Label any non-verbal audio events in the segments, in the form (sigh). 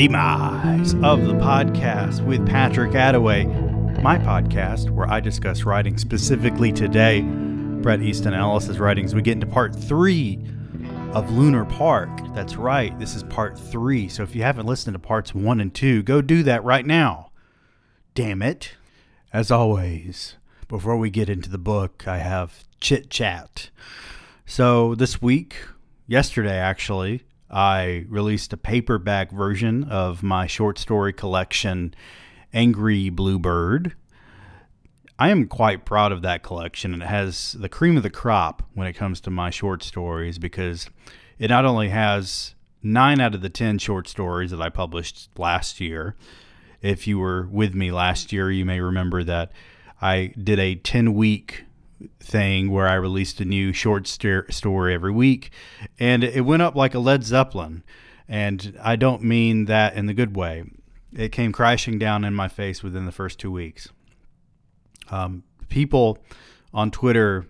Demise of the Podcast with Patrick Attaway, my podcast where I discuss writing specifically today. Bret Easton Ellis's writings. We get into part three of Lunar Park. That's right, this is part three. So if you haven't listened to parts one and two, go do that right now. Damn it. As always, before we get into the book, I have chit chat. So this week, yesterday actually, I released a paperback version of my short story collection, Angry Bluebird. I am quite proud of that collection. And it has the cream of the crop when it comes to my short stories because it not only has nine out of the 10 short stories that I published last year. If you were with me last year, you may remember that I did a 10 week thing where I released a new short st- story every week, and it went up like a Led Zeppelin. And I don't mean that in the good way. It came crashing down in my face within the first two weeks. Um, people on Twitter,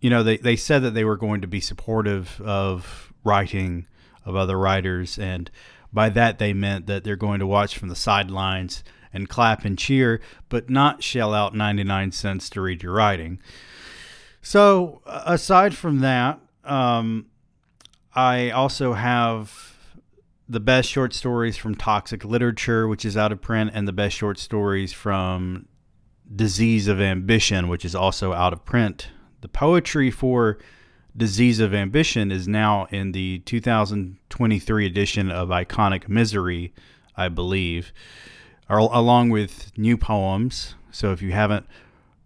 you know, they, they said that they were going to be supportive of writing of other writers, and by that they meant that they're going to watch from the sidelines and clap and cheer, but not shell out 99 cents to read your writing. So, aside from that, um, I also have the best short stories from Toxic Literature, which is out of print, and the best short stories from Disease of Ambition, which is also out of print. The poetry for Disease of Ambition is now in the 2023 edition of Iconic Misery, I believe, along with new poems. So if you haven't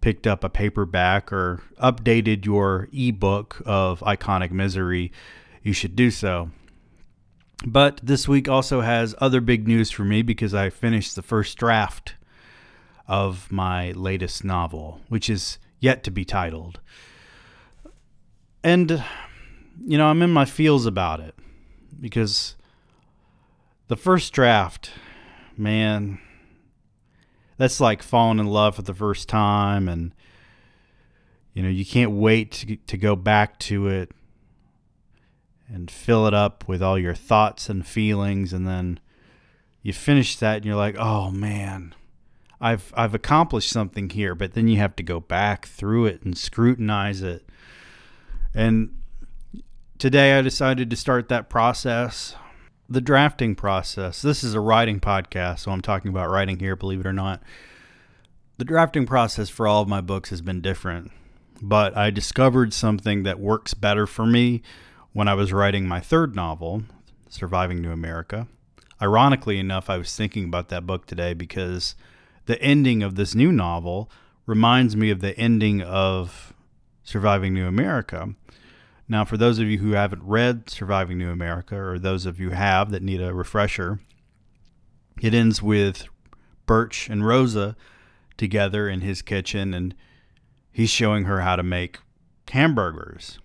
picked up a paperback or updated your ebook of Iconic Misery, you should do so. But this week also has other big news for me because I finished the first draft of my latest novel, which is yet to be titled. And, you know, I'm in my feels about it because the first draft, man, that's like falling in love for the first time. And, you know, you can't wait to, to go back to it and fill it up with all your thoughts and feelings. And then you finish that and you're like, oh, man I've I've accomplished something here, but then you have to go back through it and scrutinize it. And today I decided to start that process, the drafting process. This is a writing podcast, so I'm talking about writing here, believe it or not. The drafting process for all of my books has been different, but I discovered something that works better for me when I was writing my third novel, Surviving New America. Ironically enough, I was thinking about that book today because the ending of this new novel reminds me of the ending of Surviving New America. Now, for those of you who haven't read Surviving New America, or those of you have that need a refresher, it ends with Birch and Rosa together in his kitchen, and he's showing her how to make hamburgers.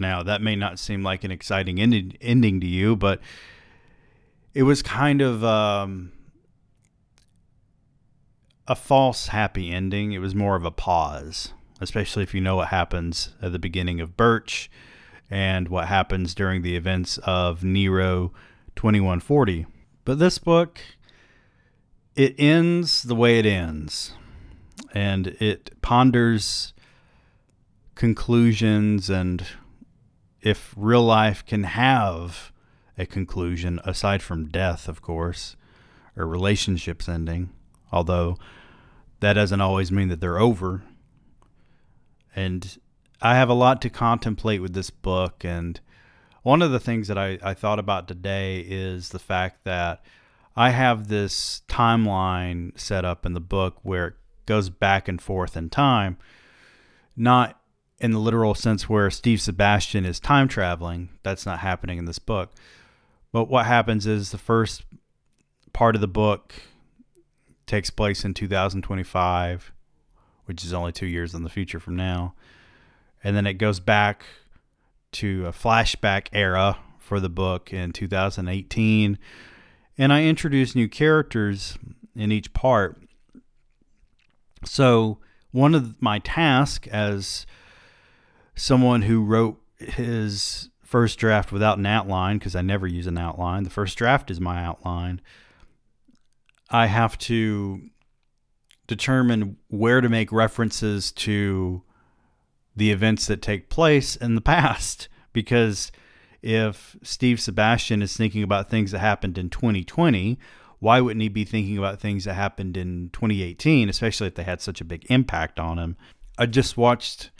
Now, that may not seem like an exciting ending, ending to you, but it was kind of um, a false happy ending. It was more of a pause, especially if you know what happens at the beginning of Birch and what happens during the events of Nero 2140. But this book, it ends the way it ends, and it ponders conclusions and if real life can have a conclusion aside from death, of course, or relationships ending, although that doesn't always mean that they're over. And I have a lot to contemplate with this book. And one of the things that I, I thought about today is the fact that I have this timeline set up in the book where it goes back and forth in time, not in the literal sense where Steve Sebastian is time traveling. That's not happening in this book. But what happens is the first part of the book takes place in 2025, which is only two years in the future from now. And then it goes back to a flashback era for the book in 2018, and I introduced new characters in each part. So, one of my tasks as someone who wrote his first draft without an outline, because I never use an outline, the first draft is my outline. I have to determine where to make references to the events that take place in the (laughs) past because if Steve Sebastian is thinking about things that happened in 2020, why wouldn't he be thinking about things that happened in 2018, especially if they had such a big impact on him? I just watched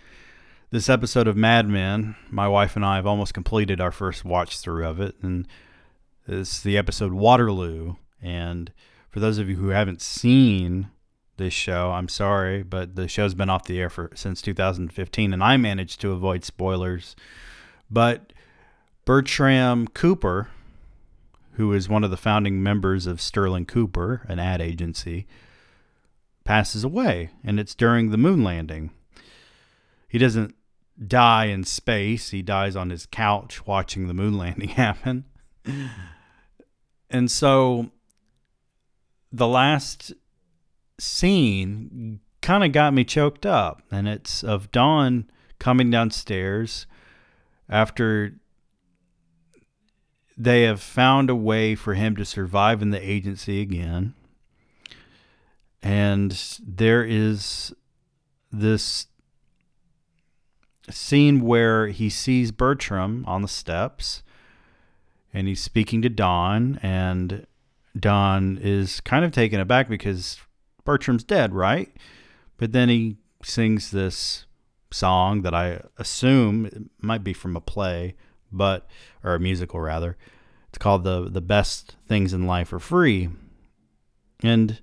this episode of Mad Men. My wife and I have almost completed our first watch through of it, and it's the episode Waterloo. And for those of you who haven't seen this show. I'm sorry, but the show's been off the air for since 2015, and I managed to avoid spoilers. But Bertram Cooper, who is one of the founding members of Sterling Cooper, an ad agency, passes away, and it's during the moon landing. He doesn't die in space, he dies on his couch watching the moon (laughs) landing happen. and so the last scene kind of got me choked up. And it's of Don coming downstairs after they have found a way for him to survive in the agency again. And there is this scene where he sees Bertram on the steps and he's speaking to Don and Don is kind of taken aback because Bertram's dead, right? But then he sings this song that I assume might be from a play, but or a musical rather. It's called the the best things in life are free. And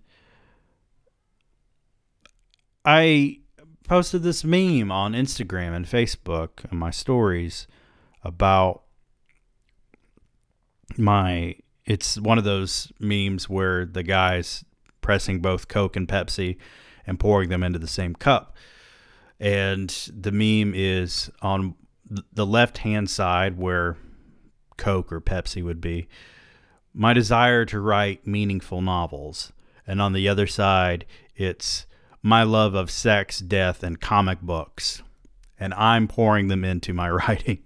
I posted this meme on Instagram and Facebook and my stories about my it's one of those memes where the guys pressing both Coke and Pepsi and pouring them into the same cup. And the meme is on the left hand side where Coke or Pepsi would be my desire to write meaningful novels. And on the other side, it's my love of sex, death, and comic books. And I'm pouring them into my (laughs) writing.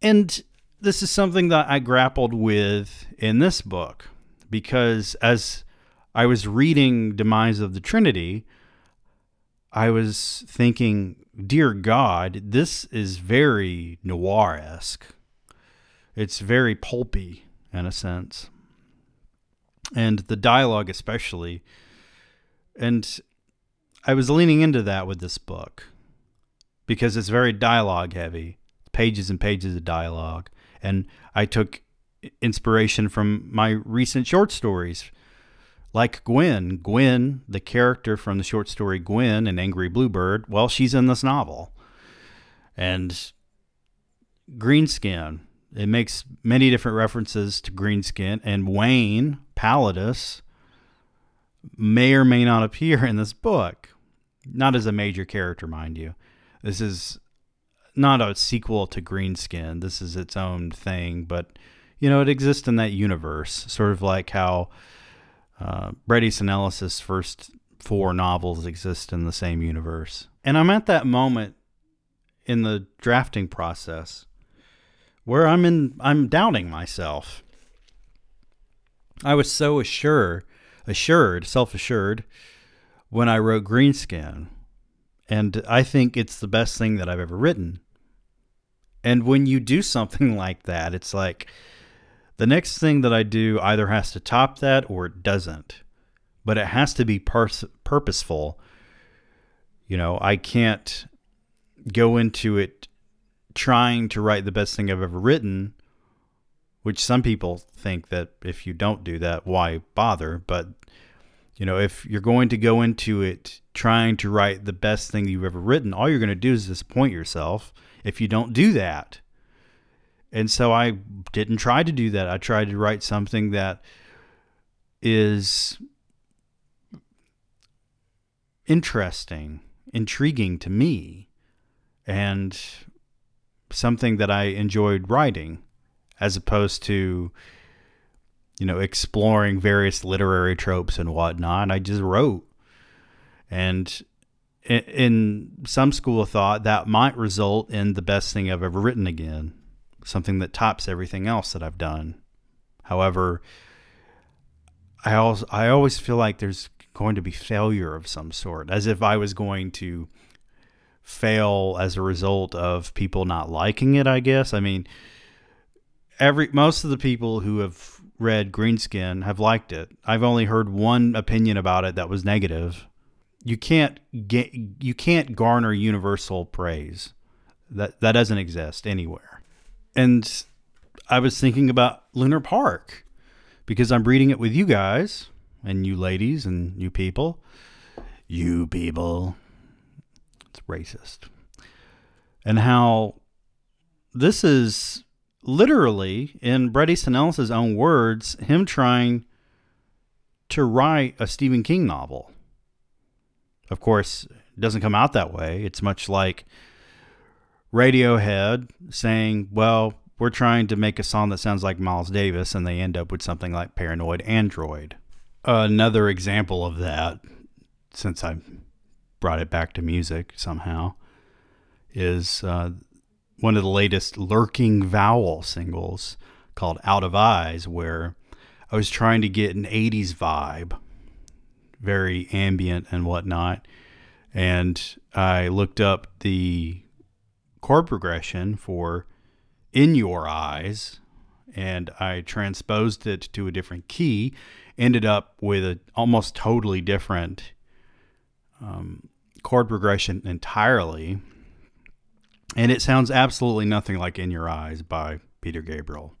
And this is something that I grappled with in this book because as I was reading Demise of the Trinity, I was thinking, dear God, this is very noir esque. It's very pulpy in a sense. And the dialogue, especially. And I was leaning into that with this book because it's very dialogue heavy, pages and pages of dialogue. And I took inspiration from my recent short stories. Like Gwen. Gwen, the character from the short story Gwen and Angry Bluebird, well, she's in this novel. And Greenskin, it makes many different references to Greenskin. And Wayne, Pallidus, may or may not appear in this book. Not as a major character, mind you. This is not a sequel to Greenskin. This is its own thing, but you know, it exists in that universe, sort of like how uh, Easton first four novels exist in the same universe. And I'm at that moment in the drafting process where I'm in I'm doubting myself. I was so assured, assured, self-assured when I wrote Greenskin. And I think it's the best thing that I've ever written. And when you do something (laughs) like that, it's like the next thing that I do either has to top that or it doesn't, but it has to be purposeful. You know, I can't go into it trying to write the best thing I've ever written, which some people think that if you don't do that, why bother? But, you know, if you're going to go into it trying to write the best thing you've ever written, all you're going to do is disappoint yourself if you don't do that. And so I didn't try to do that. I tried to write something that is interesting, intriguing to me. and something that I enjoyed writing as opposed to you know exploring various literary tropes and whatnot. I just wrote, and in, some school of thought, that might result in the best thing I've ever written again, something that tops everything else that I've done. However, I also I always feel like there's going to be failure of some sort, as if I was going to fail as a result of people not liking it. I guess. I mean, every most of the people who have read Greenskin have liked it. I've only heard one opinion about it that was negative. You can't get you can't garner universal praise. That that doesn't exist anywhere. And I was thinking about Lunar Park because I'm reading it with you guys and you ladies and you people. You people. It's racist. And how this is literally, in Bret Easton Ellis's own words, him trying to write a Stephen King novel. Of course, it doesn't come out that way. It's much like Radiohead saying, well, we're trying to make a song that sounds like Miles Davis, and they end up with something like Paranoid Android. Another example of that, since I brought it back to music somehow, is uh, one of the latest Lurking Vowel singles called Out of Eyes, where I was trying to get an 80s vibe, very ambient and whatnot. And I looked up the chord progression for In Your Eyes and I transposed it to a different key, ended up with an almost totally different um, chord progression entirely and it sounds absolutely nothing like In Your Eyes by Peter Gabriel.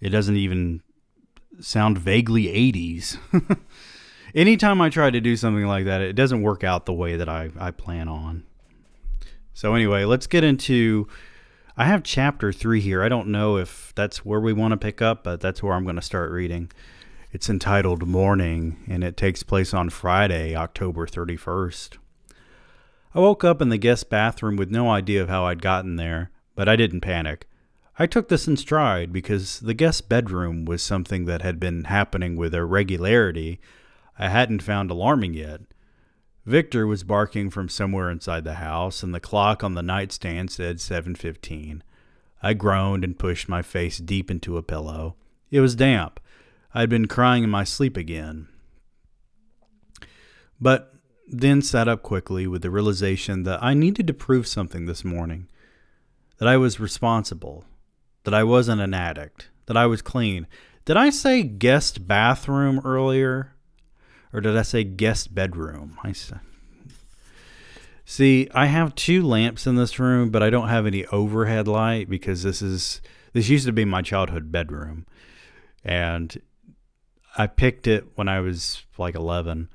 It doesn't even sound vaguely 80s. (laughs) Anytime I try to do something like that, it doesn't work out the way that I, I plan on. So, anyway, let's get into. I have chapter three here. I don't know if that's where we want to pick up, but that's where I'm going to start reading. It's entitled Morning, and it takes place on Friday, October 31st. I woke up in the guest bathroom with no idea of how I'd gotten there, but I didn't panic. I took this in stride because the guest bedroom was something that had been happening with a regularity I hadn't found alarming yet. Victor was barking from somewhere inside the house, and the clock on the nightstand said 7:15. I groaned and pushed my face deep into a pillow. It was damp. I'd been crying in my sleep again. But then sat up quickly with the realization that I needed to prove something this morning. That I was responsible. That I wasn't an addict. That I was clean. Did I say guest bathroom earlier? Or did I say guest bedroom? I. See, I have two lamps in this room, but I don't have any overhead light because this is this used to be my childhood bedroom. And I picked it when I was like 11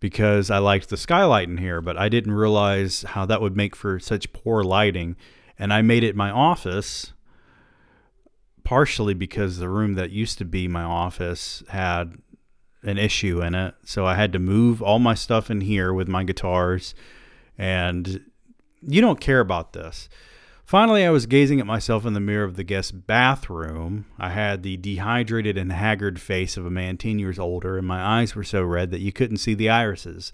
because I liked the skylight in here, but I didn't realize how that would make for such poor lighting. And I made it my office partially because the room that used to be my office had an issue in it. So I had to move all my stuff in here with my guitars. And you don't care about this. Finally, I was gazing at myself in the mirror of the guest bathroom. I had the dehydrated and haggard face of a man 10 years older, and my eyes were so red that you couldn't see the irises.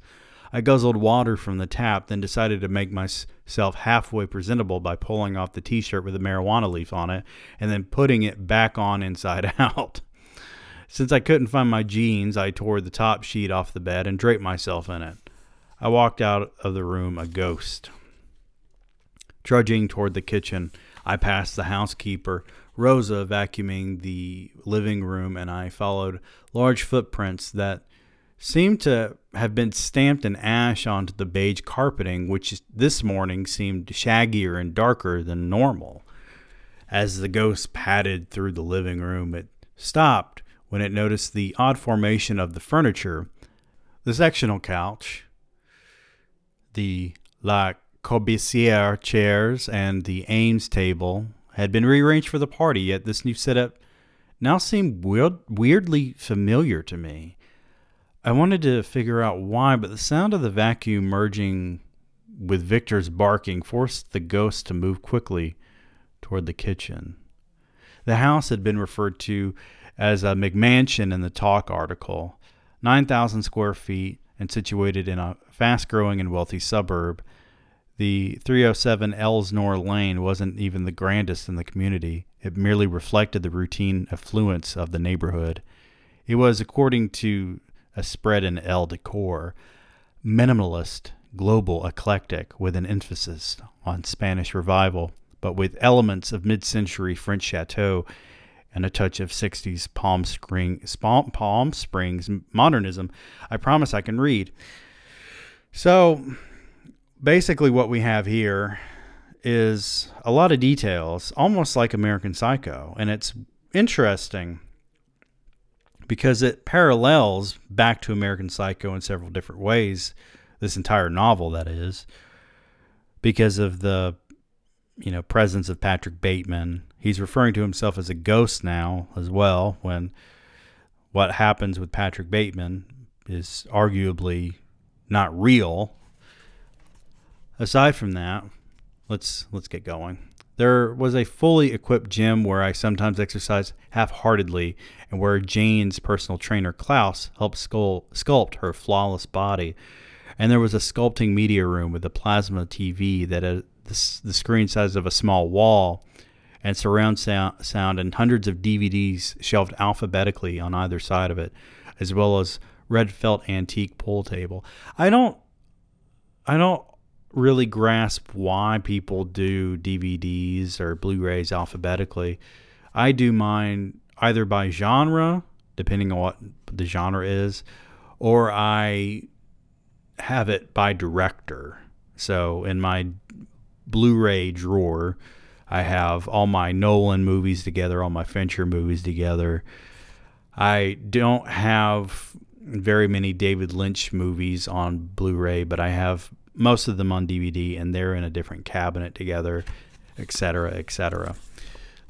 I guzzled water from the tap, then decided to make myself halfway presentable by pulling off the t shirt with a marijuana leaf on it and then putting it back on inside (laughs) out. Since I couldn't find my jeans, I tore the top sheet off the bed and draped myself in it. I walked out of the room a ghost. Trudging toward the kitchen, I passed the housekeeper, Rosa vacuuming the living room, and I followed large footprints that seemed to have been stamped in ash onto the beige carpeting, which this morning seemed shaggier and darker than normal. As the ghost padded through the living room, it stopped when it noticed the odd formation of the furniture the sectional couch, the Le Corbusier chairs and the Eames table had been rearranged for the party, yet this new setup now seemed weird, weirdly familiar to me. I wanted to figure out why, but the sound of the vacuum merging with Victor's barking, forced the ghost to move quickly toward the kitchen. The house had been referred to as a McMansion in the Talk article, 9,000 square feet and situated in a fast growing and wealthy suburb. The 307 Elsinore Lane wasn't even the grandest in the community. It merely reflected the routine affluence of the neighborhood. It was, according to a spread in Elle Decor, minimalist, global, eclectic, with an emphasis on Spanish revival, but with elements of mid century French chateau and a touch of 60s Palm, Spring, Palm Springs modernism. I promise I can read. So basically, what we have here is a lot of details, almost like American Psycho. And it's interesting because it parallels back to American Psycho in several different ways. This entire novel, that is, because of the you know presence of Patrick Bateman. He's referring to himself as a ghost now as well. When what happens with Patrick Bateman is arguably not real. Aside from that, let's let's get going. There was a fully equipped gym where I sometimes exercise half heartedly and where Jane's personal trainer, Klaus, helped sculpt her flawless body. And there was a sculpting media room with a plasma TV that had the screen size of a small wall and surround sound, and hundreds of DVDs shelved alphabetically on either side of it, as well as red felt antique pool table. I don't I don't really grasp why people do DVDs or Blu-rays alphabetically. I do mine either by genre, depending on what the genre is, or I have it by director. So in my Blu-ray drawer, I have all my Nolan movies together, all my Fincher movies together. I don't have very many David Lynch movies on Blu-ray, but I have most of them on DVD, and they're in a different cabinet together, etc., etc.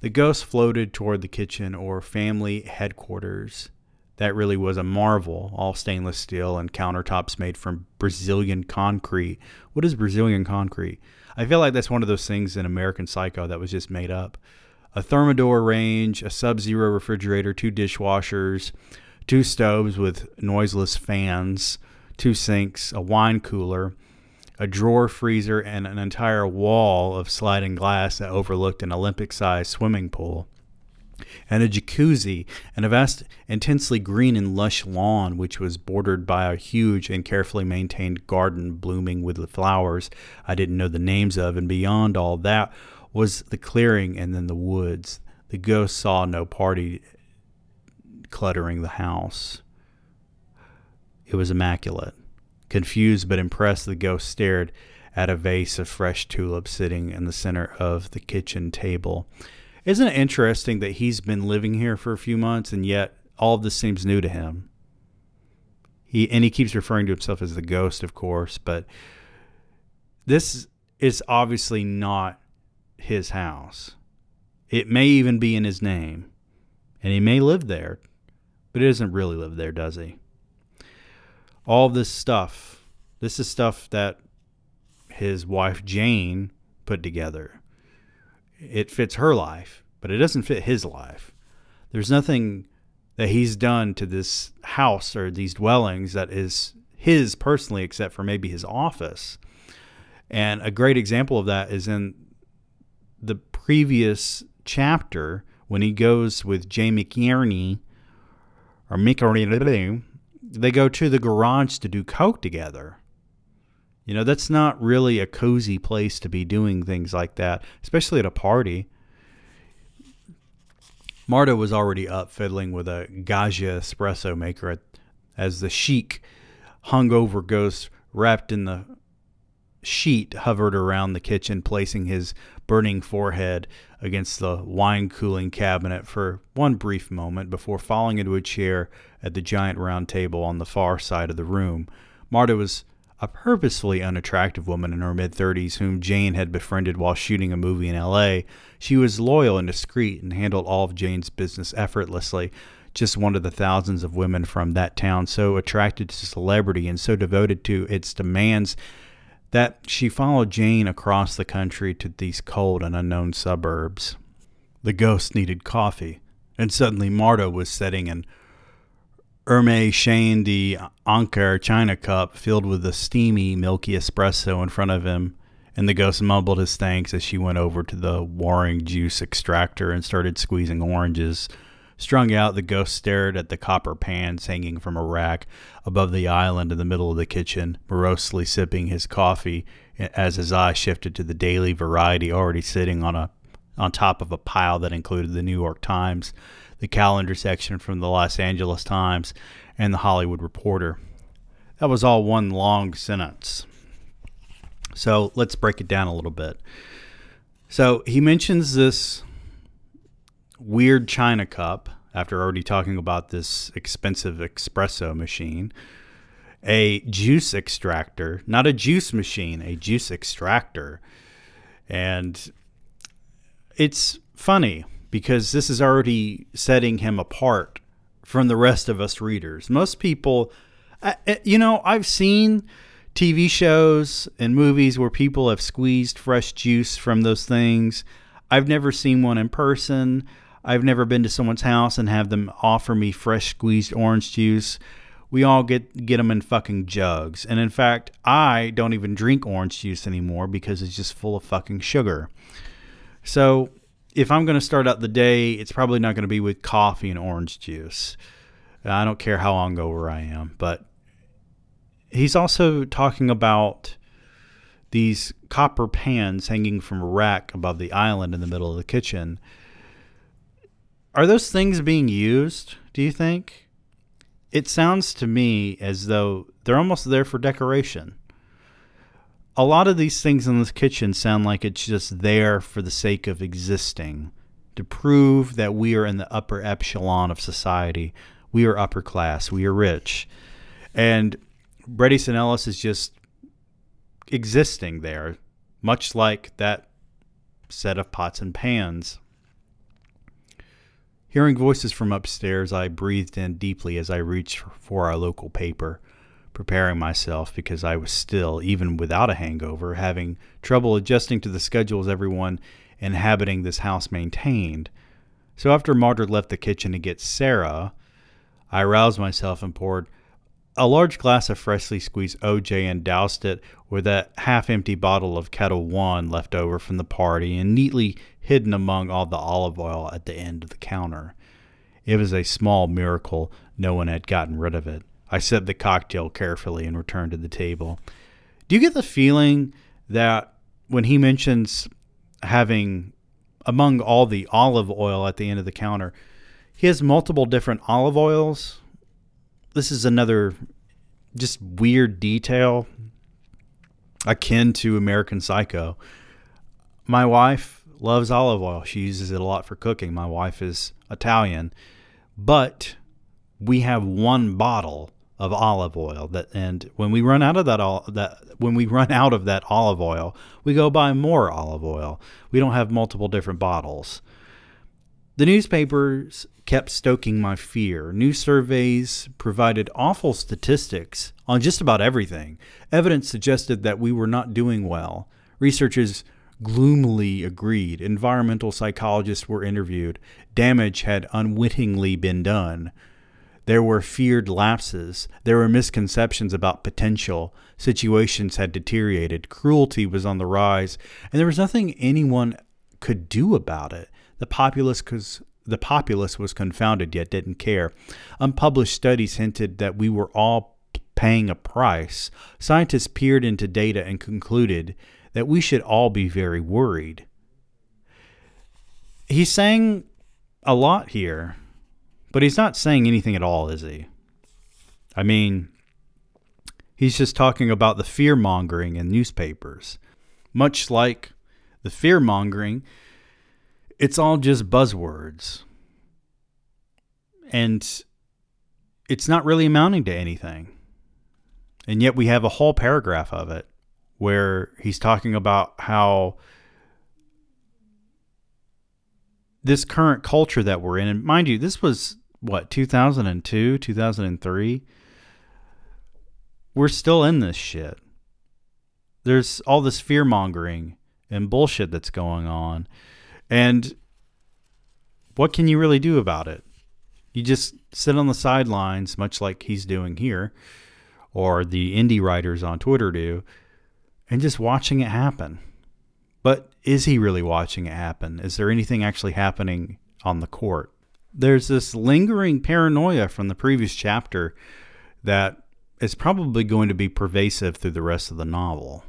The ghost floated toward the kitchen or family headquarters. That really was a marvel, all stainless steel and countertops made from Brazilian concrete. What is Brazilian concrete? I feel like that's one of those things in American Psycho that was just made up. A Thermador range, a Sub Zero refrigerator, two dishwashers, two stoves with noiseless fans, two sinks, a wine cooler, a drawer freezer, and an entire wall of sliding glass that overlooked an Olympic sized swimming pool, and a jacuzzi, and a vast, intensely green and lush lawn, which was bordered by a huge and carefully maintained garden blooming with the flowers I didn't know the names of, and beyond all that was the clearing and then the woods. The ghost saw no party cluttering the house. It was immaculate. Confused but impressed, the ghost stared at a vase of fresh tulips sitting in the center of the kitchen table. Isn't it interesting that he's been living here for a few months and yet all of this seems new to him? He and he keeps referring to himself as the ghost, of course, but this is obviously not his house. It may even be in his name, and he may live there, but he doesn't really live there, does he? all this stuff. This is stuff that his wife Jane put together. It fits her life, but it doesn't fit his life. There's nothing that he's done to this house or these dwellings that is his personally, except for maybe his office. And a great example of that is in the previous chapter when he goes with Jay McInerney or McInerney they go to the garage to do coke together. You know, that's not really a cozy place to be doing things like that, especially at a party. Marta was already up fiddling with a Gaggia espresso maker as the chic, hungover ghost wrapped in the sheet hovered around the kitchen, placing his burning forehead against the wine cooling cabinet for one brief moment before falling into a chair at the giant round table on the far side of the room. Marta was a purposefully unattractive woman in her mid 30s whom Jane had befriended while shooting a movie in LA. She was loyal and discreet and handled all of Jane's business effortlessly. Just one of the thousands of women from that town so attracted to celebrity and so devoted to its demands that she followed Jane across the country to these cold and unknown suburbs. The ghost needed coffee, and suddenly Marta was setting an Hermès Chaîne d'Ancre china cup filled with a steamy, milky espresso in front of him, and the ghost mumbled his thanks as she went over to the Waring juice extractor and started squeezing oranges. Strung out, the ghost stared at the copper pans hanging from a rack above the island in the middle of the kitchen, morosely sipping his coffee as his eye shifted to the daily variety already sitting on a on top of a pile that included the New York Times, the calendar section from the Los Angeles Times, and the Hollywood Reporter. That was all one long sentence. So let's break it down a little bit. So he mentions this weird china cup after already talking about this expensive espresso machine, a juice extractor, not a juice machine, a juice extractor. And it's funny because this is already setting him apart from the rest of us readers. Most people, you know, I've seen TV shows and movies where people have squeezed fresh juice from those things. I've never seen one in person. I've never been to someone's house and have them offer me fresh squeezed orange juice. We all get get them in fucking jugs. And in fact, I don't even drink orange juice anymore because it's just full of fucking sugar. So if I'm going to start out the day, it's probably not going to be with coffee and orange juice. I don't care how hungover I am, but he's also talking about these copper pans hanging from a rack above the island in the middle of the kitchen. Are those things being used, do you think? It sounds to me as though they're almost there for decoration a lot of these things in this kitchen sound like it's just there for the sake of existing, to prove that we are in the upper echelon of society. We are upper class. We are rich. And Bret Easton Ellis is just existing there, much like that set of pots and pans. Hearing voices from upstairs, I breathed in deeply as I reached for our local paper preparing myself because I was still, even without a hangover, having trouble adjusting to the schedules everyone inhabiting this house maintained. So after Marta left the kitchen to get Sarah, I roused myself and poured a large glass of freshly squeezed OJ and doused it with a half empty bottle of Ketel One left over from the party and neatly hidden among all the olive oil at the end of the counter. It was a small miracle no one had gotten rid of it. I sipped the cocktail carefully and returned to the table. Do you get the feeling that when he mentions having among all the olive oil at the end of the counter, he has multiple different olive oils? This is another just weird detail akin to American Psycho. My wife loves olive oil. She uses it a lot for cooking. My wife is Italian, but we have one bottle of olive oil that and when we run out of that all that when we run out of that olive oil we go buy more olive oil. We don't have multiple different bottles. The newspapers kept stoking my fear. New surveys provided awful statistics on just about everything. Evidence suggested that we were not doing well. Researchers gloomily agreed. Environmental psychologists were interviewed. Damage had unwittingly been done there were feared lapses. There were misconceptions about potential. Situations had deteriorated. Cruelty was on the rise. And there was nothing anyone could do about it. The populace, cause the populace was confounded yet didn't care. Unpublished studies hinted that we were all paying a price. Scientists peered into data and concluded that we should all be very worried. He's saying a lot here. But he's not saying anything at all, is he? I mean, he's just talking about the fear mongering in newspapers. Much like the fear mongering, it's all just buzzwords. And it's not really amounting to anything. And yet we have a whole paragraph of it where he's talking about how this current culture that we're in, and mind you, this was what 2002 2003 we're still in this shit there's all this fear mongering and bullshit that's going on. And what can you really do about it? You just sit on the sidelines, much like he's doing here, or the indie writers on Twitter do, and just watching it happen. But is he really watching it happen? Is there anything actually happening on the court? There's this lingering paranoia from the previous chapter that is probably going to be pervasive through the rest of the novel.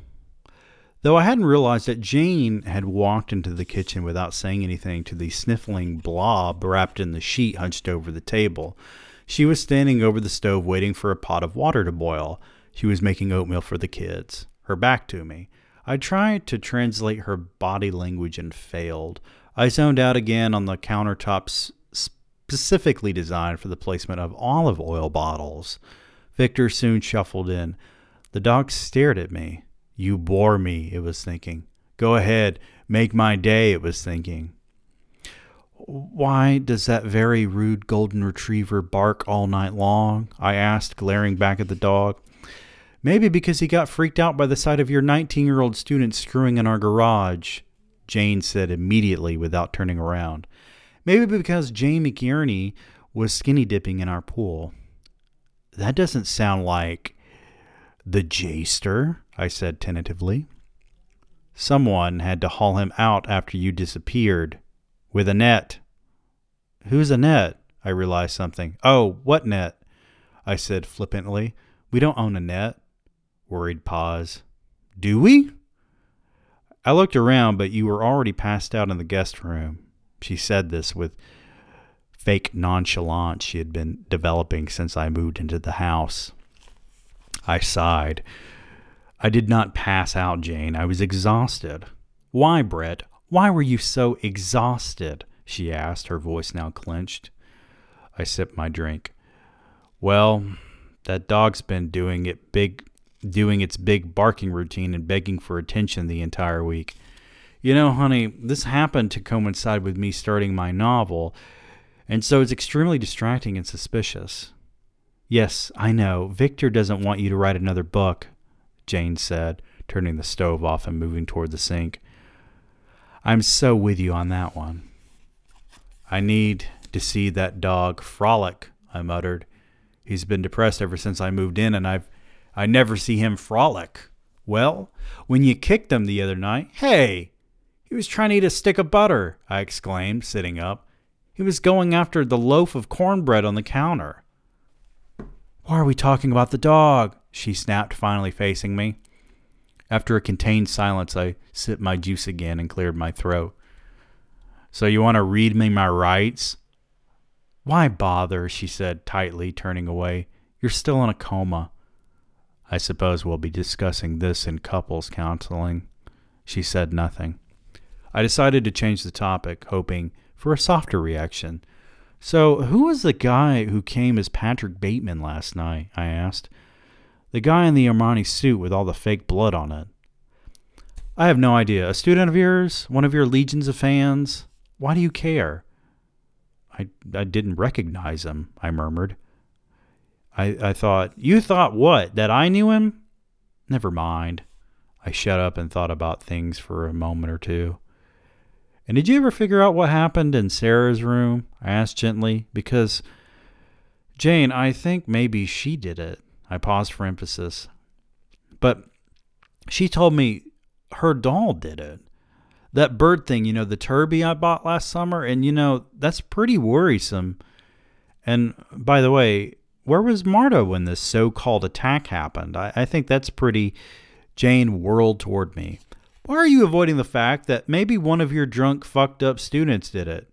Though I hadn't realized that Jane had walked into the kitchen without saying anything to the sniffling blob wrapped in the sheet hunched over the table. She was standing over the stove waiting for a pot of water to boil. She was making oatmeal for the kids, her back to me. I tried to translate her body language and failed. I zoned out again on the countertops specifically designed for the placement of olive oil bottles. Victor soon shuffled in. The dog stared at me. You bore me, it was thinking. Go ahead, make my day, it was thinking. Why does that very rude golden retriever bark all night long? I asked, glaring back at the dog. Maybe because he got freaked out by the sight of your 19 year old student screwing in our garage, Jane said immediately without turning around. Maybe because Jane McInerney was skinny dipping in our pool. That doesn't sound like the Jester, I said tentatively. Someone had to haul him out after you disappeared. With a net. Who's a net? I realized something. Oh, what net? I said flippantly. We don't own a net. Worried pause. Do we? I looked around, but you were already passed out in the guest room. She said this with fake nonchalance she had been developing since I moved into the house. I sighed. I did not pass out, Jane. I was exhausted. Why, Bret? Why were you so exhausted? she asked, her voice now clenched. I sipped my drink. Well, that dog's been doing it big doing its big barking routine and begging for attention the entire week. You know, honey, this happened to coincide with me starting my novel, and so it's extremely distracting and suspicious. Yes, I know. Victor doesn't want you to write another book, Jane said, turning the stove off and moving toward the sink. I'm so with you on that one. I need to see that dog frolic, I muttered. He's been depressed ever since I moved in, and I've I never see him frolic. Well, when you kicked him the other night, hey, he was trying to eat a stick of butter, I exclaimed, sitting up. He was going after the loaf of cornbread on the counter. Why are we talking about the dog? She snapped, finally facing me. After a contained silence, I sipped my juice again and cleared my throat. So you want to read me my rights? Why bother? she said tightly, turning away. You're still in a coma. I suppose we'll be discussing this in couples counseling. She said nothing. I decided to change the topic, hoping for a softer reaction. So, who was the guy who came as Patrick Bateman last night? I asked. The guy in the Armani suit with all the fake blood on it. I have no idea. A student of yours? One of your legions of fans? Why do you care? I, I didn't recognize him, I murmured. I, I thought, You thought what? That I knew him? Never mind. I shut up and thought about things for a moment or two. And did you ever figure out what happened in Sarah's room? I asked gently, because, Jane, I think maybe she did it. I paused for emphasis. But she told me her doll did it. That bird thing, you know, the Terby I bought last summer, and you know, that's pretty worrisome. And by the way, where was Marta when this so called attack happened? I, I think that's pretty. Jane whirled toward me. Why are you avoiding the fact that maybe one of your drunk, fucked up students did it?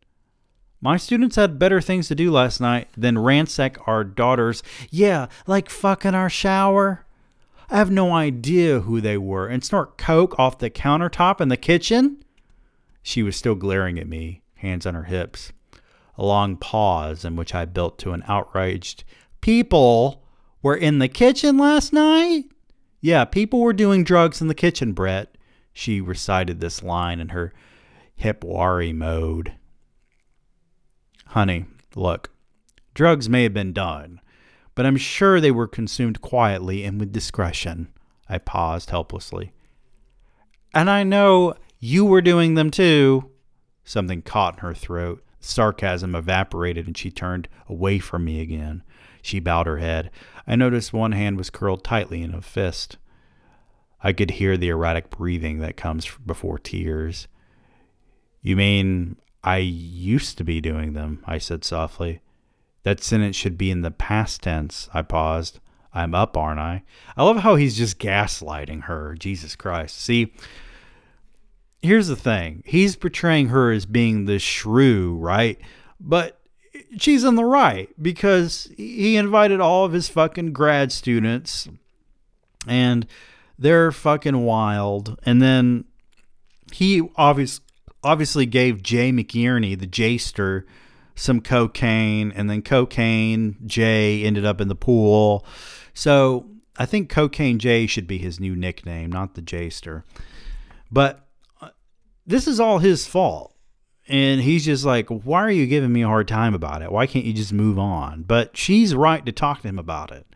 My students had better things to do last night than ransack our daughters. Yeah, like fucking our shower. I have no idea who they were and snort coke off the countertop in the kitchen. She was still glaring at me, hands on her hips. A long pause in which I built to an outraged, People were in the kitchen last night? Yeah, people were doing drugs in the kitchen, Bret. She recited this line in her hipwari mode. Honey, look, drugs may have been done, but I'm sure they were consumed quietly and with discretion. I paused helplessly. And I know you were doing them too. Something caught in her throat. Sarcasm evaporated and she turned away from me again. She bowed her head. I noticed one hand was curled tightly in a fist. I could hear the erratic breathing that comes before tears. You mean I used to be doing them? I said softly. That sentence should be in the past tense. I paused. I'm up, aren't I? I love how he's just gaslighting her. Jesus Christ. See, here's the thing he's portraying her as being the shrew, right? But she's in the right because he invited all of his fucking grad students and they're fucking wild. And then he obviously obviously gave Jay McInerney, the jester, some cocaine, and then cocaine Jay ended up in the pool. So I think Cocaine Jay should be his new nickname, not the jester. But uh, this is all his fault. And he's just like, why are you giving me a hard time about it? Why can't you just move on? But she's right to talk to him about it.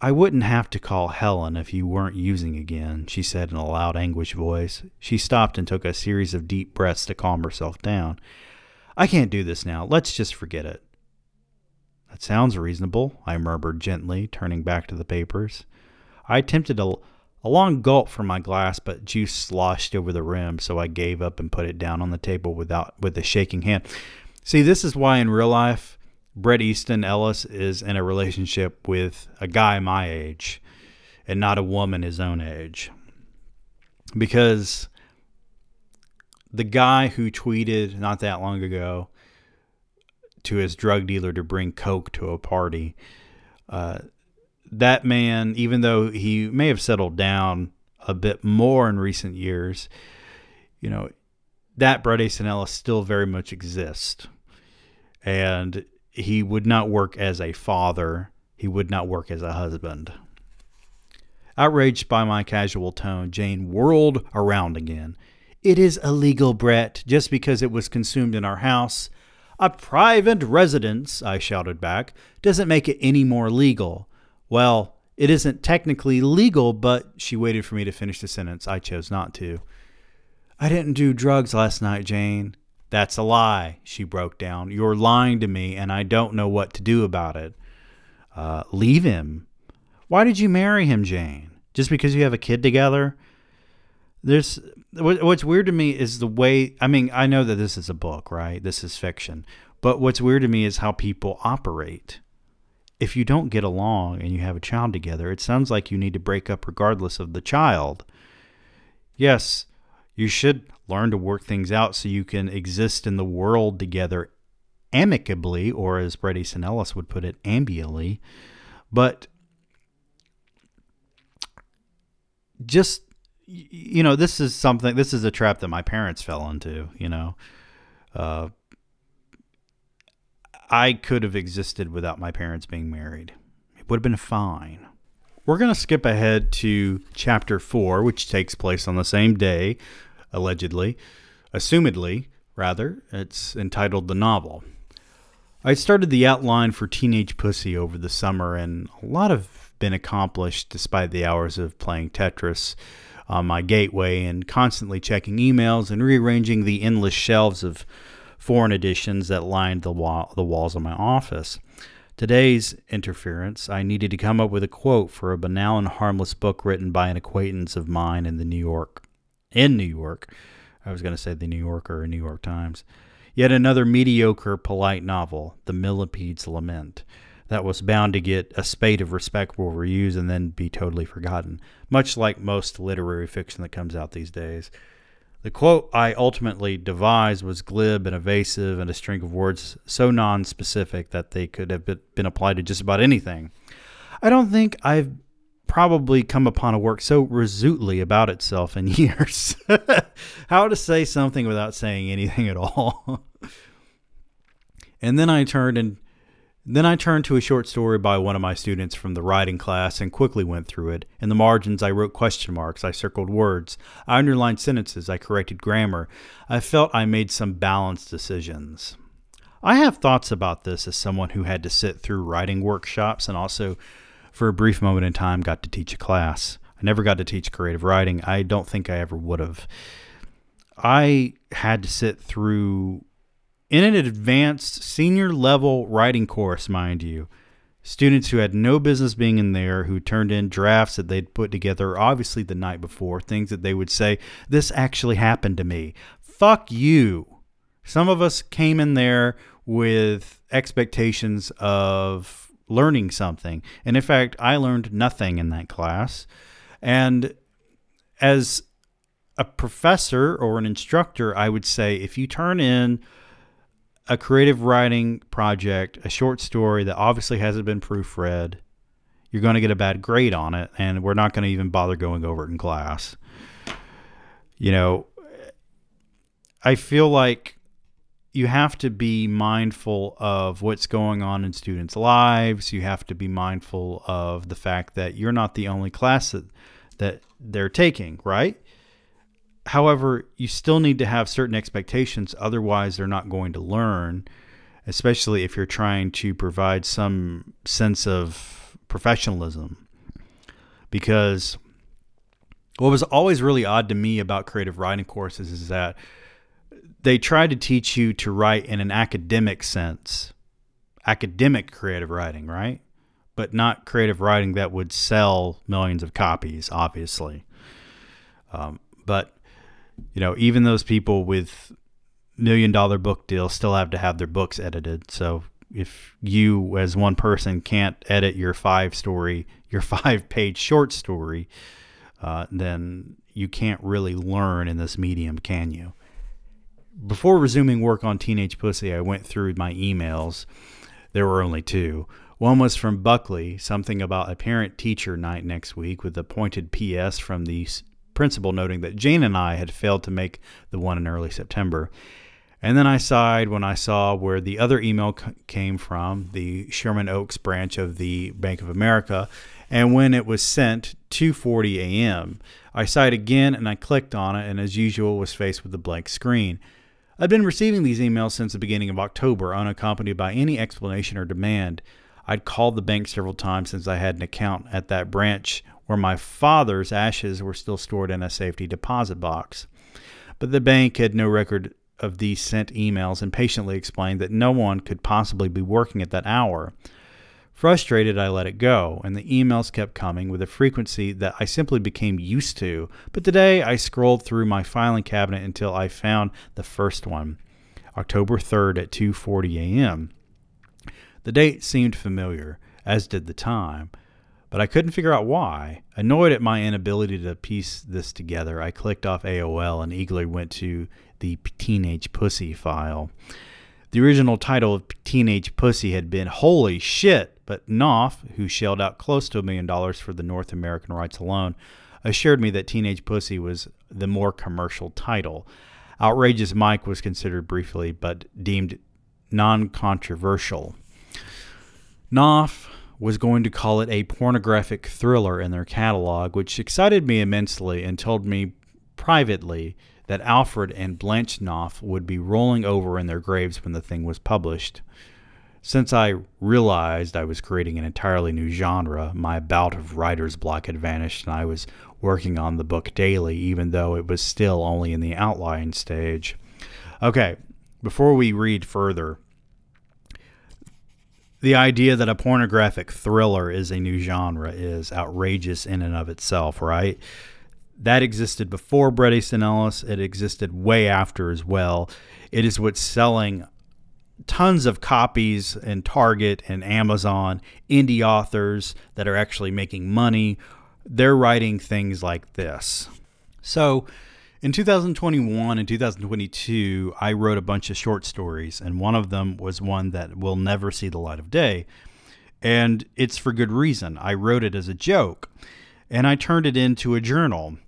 I wouldn't have to call Helen if you weren't using again, she said in a loud, anguished voice. She stopped and took a series of deep breaths to calm herself down. I can't do this now. Let's just forget it. That sounds reasonable, I murmured gently, turning back to the papers. I attempted a, a long gulp from my glass, but juice sloshed over the rim, so I gave up and put it down on the table without with a shaking hand. See, this is why in real life Bret Easton Ellis is in a relationship with a guy my age and not a woman his own age. Because the guy who tweeted not that long ago to his drug dealer to bring Coke to a party, uh, that man, even though he may have settled down a bit more in recent years, you know, that Bret Easton Ellis still very much exists. And he would not work as a father, he would not work as a husband. Outraged by my casual tone, Jane whirled around again. It is illegal, Bret, just because it was consumed in our house. A private residence, I shouted back, doesn't make it any more legal. Well, it isn't technically legal, but she waited for me to finish the sentence. I chose not to. I didn't do drugs last night, Jane. That's a lie, she broke down. You're lying to me, and I don't know what to do about it. Uh, leave him. Why did you marry him, Jane? Just because you have a kid together? There's what's weird to me is the way. I mean, I know that this is a book, right? This is fiction. But what's weird to me is how people operate. If you don't get along and you have a child together, it sounds like you need to break up regardless of the child. Yes, you should learn to work things out so you can exist in the world together amicably, or as Bret Easton Ellis would put it, ambiently. But just you know, this is something. This is a trap that my parents fell into. You know, uh, I could have existed without my parents being married. It would have been fine. We're going to skip ahead to chapter four, which takes place on the same day allegedly, assumedly, rather. It's entitled The Novel. I started the outline for Teenage Pussy over the summer, and a lot have been accomplished despite the hours of playing Tetris on my gateway and constantly checking emails and rearranging the endless shelves of foreign editions that lined the, wall, the walls of my office. Today's interference, I needed to come up with a quote for a banal and harmless book written by an acquaintance of mine in the New York in New York. I was going to say the New Yorker or New York Times. Yet another mediocre, polite novel, The Millipede's Lament, that was bound to get a spate of respectable reviews and then be totally forgotten, much like most literary fiction that comes out these days. The quote I ultimately devised was glib and evasive and a string of words so non-specific that they could have been applied to just about anything. I don't think I've probably come upon a work so resolutely about itself in (laughs) years. How to say something without saying anything at all. and then I turned and then I turned to a short story by one of my students from the writing class and quickly went through it. In the margins, I wrote question marks, I circled words, I underlined sentences, I corrected grammar. I felt I made some balanced decisions. I have thoughts about this as someone who had to sit through writing workshops and also for a brief moment in time, got to teach a class. I never got to teach creative writing. I don't think I ever would have. I had to sit through in an advanced senior level writing course, mind you. Students who had no business being in there, who turned in drafts that they'd put together, obviously the night before, things that they would say, This actually happened to me. Fuck you. Some of us came in there with expectations of learning something. And in fact, I learned nothing in that class. And as a professor or an instructor, I would say if you turn in a creative writing project, a short story that obviously hasn't been proofread, you're going to get a bad grade on it, and we're not going to even bother going over it in class. You know, I feel like you have to be mindful of what's going on in students' lives. You have to be mindful of the fact that you're not the only class that, that they're taking, right? However, you still need to have certain expectations, otherwise, they're not going to learn, especially if you're trying to provide some sense of professionalism. Because what was always really odd to me about creative writing courses is that they try to teach you to write in an academic sense, academic creative writing, right? But not creative writing that would sell millions of copies, obviously. Um, but you know, even those people with million dollar book deals still have to have their books edited. So if you as one person can't edit your five story, (laughs) your five page short story, uh, then you can't really learn in this medium, can you? Before resuming work on Teenage Pussy, I went through my emails. There were only two. One was from Buckley, something about a parent teacher night next week with a pointed PS from the principal noting that Jane and I had failed to make the one in early September. And then I sighed when I saw where the other email c- came from, the Sherman Oaks branch of the Bank of America, and when it was sent 2:40 a.m. I sighed again and I clicked on it and as usual was faced with a blank screen. I'd been receiving these emails since the beginning of October unaccompanied by any explanation or demand. I'd called the bank several times since I had an account at that branch where my father's ashes were still stored in a safety deposit box. But the bank had no record of these sent emails and patiently explained that no one could possibly be working at that hour. Frustrated, I let it go, and the emails kept coming with a frequency that I simply became used to. But today I scrolled through my filing cabinet until I found the first one, October 3rd at 2:40 a.m. The date seemed familiar, as did the time, but I couldn't figure out why. Annoyed at my inability to piece this together, I clicked off AOL and eagerly went to the Teenage Pussy file. The original title of Teenage Pussy had been Holy Shit, but Knopf, who shelled out close to a million dollars for the North American rights alone, assured me that Teenage Pussy was the more commercial title. Outrageous Mike was considered briefly, but deemed non controversial. Knopf was going to call it a pornographic thriller in their catalog, which excited me immensely and told me privately that Alfred and Blanche Knopf would be rolling over in their graves when the thing was published. Since I realized I was creating an entirely new genre, my bout of writer's block had vanished and I was working on the book daily, even though it was still only in the outline stage. Okay, before we read further, the idea that a pornographic thriller is a new genre is outrageous in and of itself, right? That existed before Bret Easton Ellis. It existed way after as well. It is what's selling tons of copies in Target and Amazon, indie authors that are actually making money. They're writing things like this. So, in 2021 and 2022, I wrote a bunch of short stories, and one of them was one that will never see the light of day. And it's for good reason. I wrote it as a joke, and I turned it into a journal.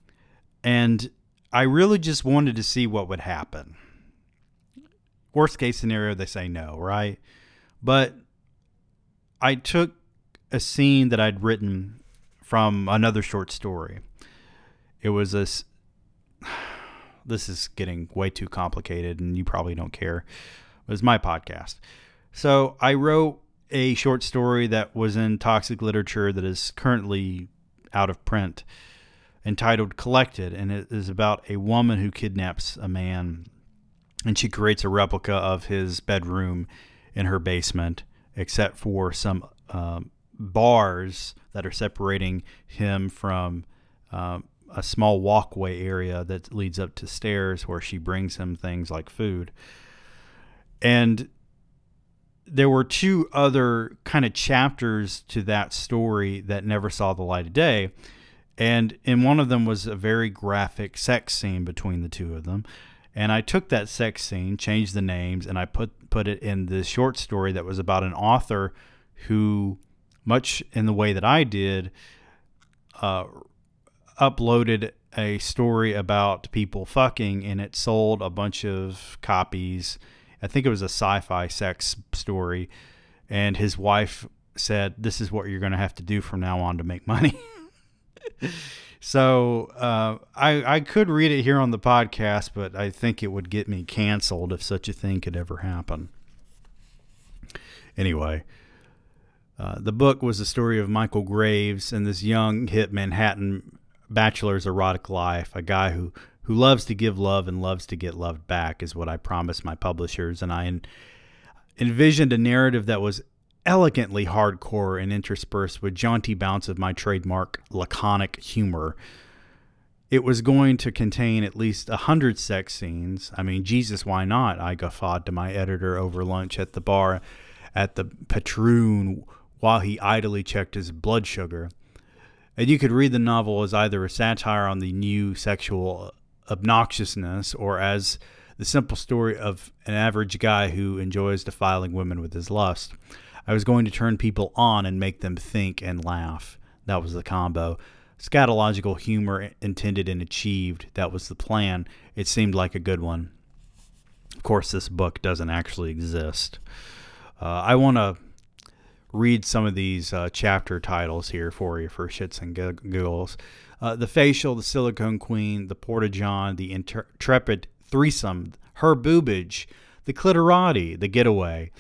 And I really just wanted to see what would happen. Worst case scenario, they say no, right? But I took a scene that I'd written from another short story. It was this. (sighs) this is getting way too complicated and you probably don't care. It was my podcast. So I wrote a short story that was in toxic literature that is currently out of print. entitled Collected, and it is about a woman who kidnaps a man and she creates a replica of his bedroom in her basement, except for some um, bars that are separating him from um, a small walkway area that leads up to stairs where she brings him things like food. And there were two other kind of chapters to that story that never saw the light of day. And in one of them was a very graphic sex scene between the two of them. And I took that sex scene, changed the names, and I put put it in this short story that was about an author who, much in the way that I did, uh, uploaded a story about people fucking, and it sold a bunch of copies. I think it was a sci-fi sex story, and his wife said, "This is what you're going to have to do from now on to make money." (laughs) So uh, I I could read it here on the podcast, but I think it would get me canceled if such a thing could ever happen. Anyway, uh, the book was the story of Michael Graves and this young hit Manhattan bachelor's erotic life. A guy who who loves to give love and loves to get loved back is what I promised my publishers, and I en- envisioned a narrative that was elegantly hardcore and interspersed with jaunty bounce of my trademark laconic humor. It was going to contain at least a hundred sex scenes. I mean, Jesus, why not? I guffawed to my editor over lunch at the bar at the Patroon while he idly checked his blood sugar. And you could read the novel as either a satire on the new sexual obnoxiousness or as the simple story of an average guy who enjoys defiling women with his lust. I was going to turn people on and make them think and laugh. That was the combo. Scatological humor intended and achieved. That was the plan. It seemed like a good one. Of course, this book doesn't actually exist. Uh, I want to read some of these uh, chapter titles here for you for shits and giggles. Uh, the Facial, The Silicone Queen, The Porta John, The Intrepid Threesome, Her Boobage, The Clitorati, The Getaway,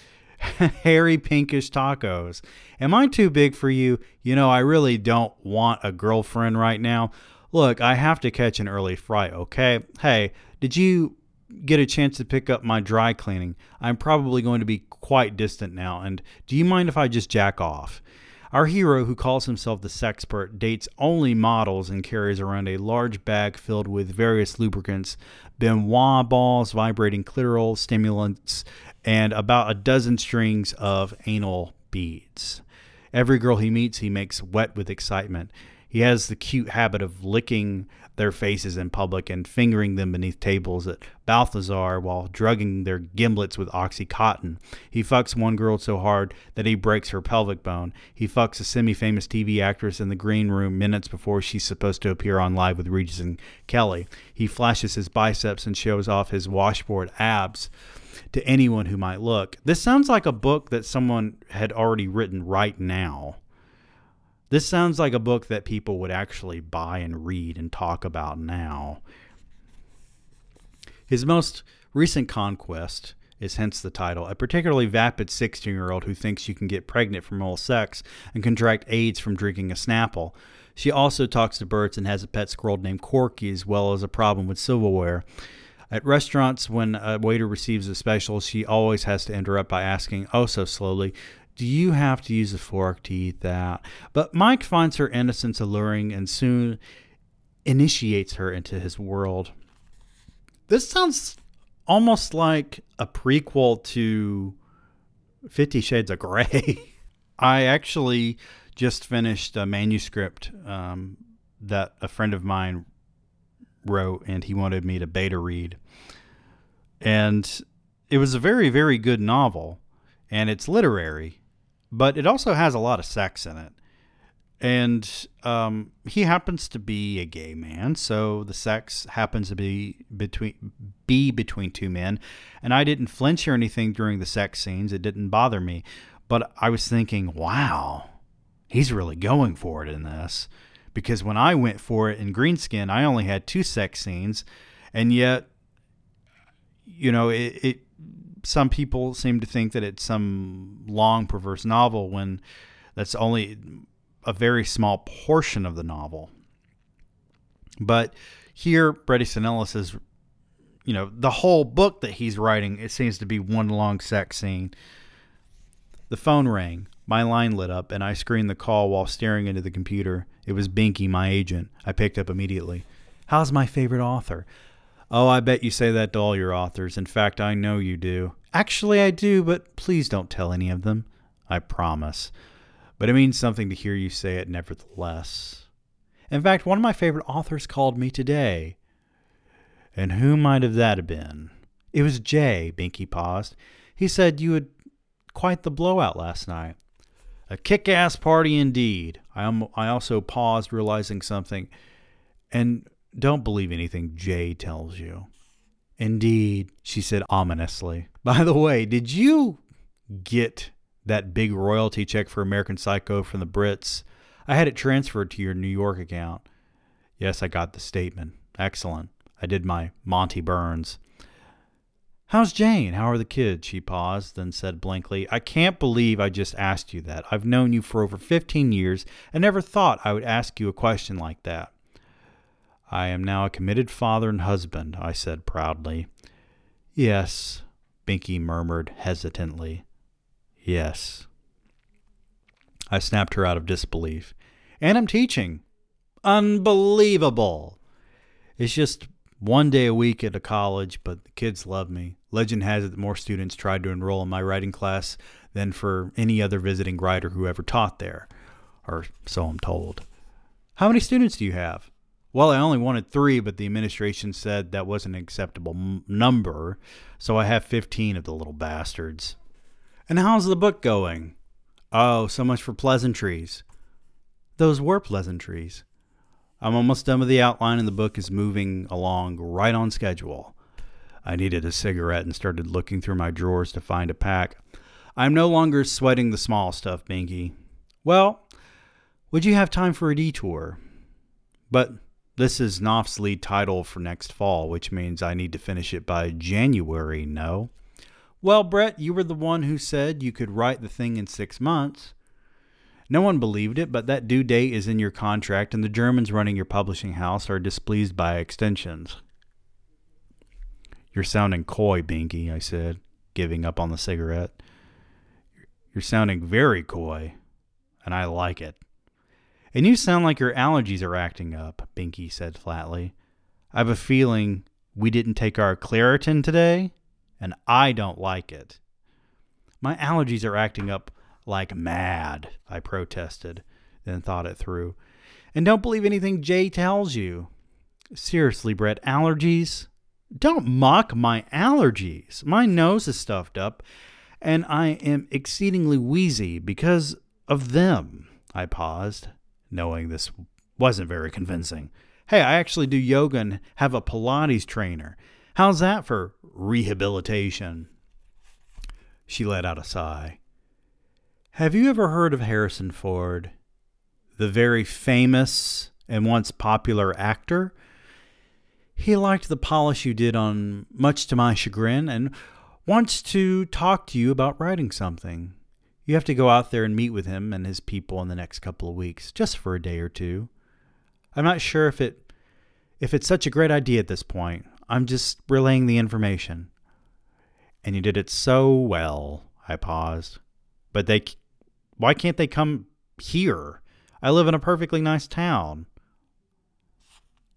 (laughs) hairy pinkish tacos. Am I too big for you? You know, I really don't want a girlfriend right now. Look, I have to catch an early flight, okay? Hey, did you get a chance to pick up my dry cleaning? I'm probably going to be quite distant now, and do you mind if I just jack off? Our hero, who calls himself the sexpert, dates only models and carries around a large bag filled with various lubricants, Ben Wa balls, vibrating clitoral stimulants, and about a dozen strings of anal beads. Every girl he meets, he makes wet with excitement. He has the cute habit of licking their faces in public and fingering them beneath tables at Balthazar while drugging their gimlets with Oxycontin. He fucks one girl so hard that he breaks her pelvic bone. He fucks a semi famous TV actress in the green room minutes before she's supposed to appear on Live with Regis and Kelly. He flashes his biceps and shows off his washboard abs to anyone who might look. This sounds like a book that someone had already written right now. This sounds like a book that people would actually buy and read and talk about now. His most recent conquest is hence the title. A particularly vapid 16 year old who thinks you can get pregnant from oral sex and contract AIDS from drinking a Snapple. She also talks to birds and has a pet squirrel named Corky, as well as a problem with silverware. At restaurants, when a waiter receives a special, she always has to interrupt by asking, oh so slowly, do you have to use a fork to eat that? But Mike finds her innocence alluring and soon initiates her into his world. This sounds almost like a prequel to Fifty Shades of Grey. (laughs) I actually just finished a manuscript um, that a friend of mine wrote, and he wanted me to beta read. And it was a very, very good novel, and it's literary, but it also has a lot of sex in it. And um, he happens to be a gay man, so the sex happens to be between be between two men. And I didn't flinch or anything during the sex scenes; it didn't bother me. But I was thinking, wow, he's really going for it in this because when I went for it in Greenskin, I only had two sex scenes, and yet, you know, it, it some people seem to think that it's some long, perverse novel when that's only a very small portion of the novel. But here, Easton Ellis is, you know, the whole book that he's writing, it seems to be one long sex scene. The phone rang. My line lit up, and I screened the call while staring into the computer. It was Binky, my agent. I picked up immediately. How's my favorite author? Oh, I bet you say that to all your authors. In fact, I know you do. Actually, I do, but please don't tell any of them. I promise. But it means something to hear you say it nevertheless. In fact, one of my favorite authors called me today. And who might have that have been? It was Jay, Binky paused. He said you had quite the blowout last night. A kick ass party indeed. I, um, I also paused, realizing something. And don't believe anything Jay tells you. Indeed, she said ominously. (laughs) By the way, did you get that big royalty check for American Psycho from the Brits? I had it transferred to your New York account. Yes, I got the statement. Excellent. I did my Monty Burns. How's Jane? How are the kids? She paused, then said blankly, I can't believe I just asked you that. I've known you for over 15 years and never thought I would ask you a question like that. I am now a committed father and husband, I said proudly. Yes, Binky murmured hesitantly. Yes. I snapped her out of disbelief. And I'm teaching. Unbelievable. It's just one day a week at a college, but the kids love me. Legend has it that more students tried to enroll in my writing class than for any other visiting writer who ever taught there, or so I'm told. How many students do you have? Well, I only wanted three, but the administration said that wasn't an acceptable m- number, so I have 15 of the little bastards. And how's the book going? Oh, so much for pleasantries. Those were pleasantries. I'm almost done with the outline, and the book is moving along right on schedule. I needed a cigarette and started looking through my drawers to find a pack. I'm no longer sweating the small stuff, Binky. Well, would you have time for a detour? But this is Knopf's lead title for next fall, which means I need to finish it by January, no? Well, Bret, you were the one who said you could write the thing in six months. No one believed it, but that due date is in your contract, and the Germans running your publishing house are displeased by extensions. You're sounding coy, Binky, I said, giving up on the cigarette. You're sounding very coy, and I like it. And you sound like your allergies are acting up, Binky said flatly. I have a feeling we didn't take our Claritin today, and I don't like it. My allergies are acting up like mad, I protested, then thought it through. And don't believe anything Jay tells you. Seriously, Bret, allergies? Don't mock my allergies. My nose is stuffed up, and I am exceedingly wheezy because of them. I paused, knowing this wasn't very convincing. Hey, I actually do yoga and have a Pilates trainer. How's that for rehabilitation? She let out a sigh. Have you ever heard of Harrison Ford? The very famous and once popular actor? He liked the polish you did on Much to My Chagrin and wants to talk to you about writing something. You have to go out there and meet with him and his people in the next couple of weeks, just for a day or two. I'm not sure if it if it's such a great idea at this point. I'm just relaying the information. And you did it so well. I paused. But they why can't they come here? I live in a perfectly nice town.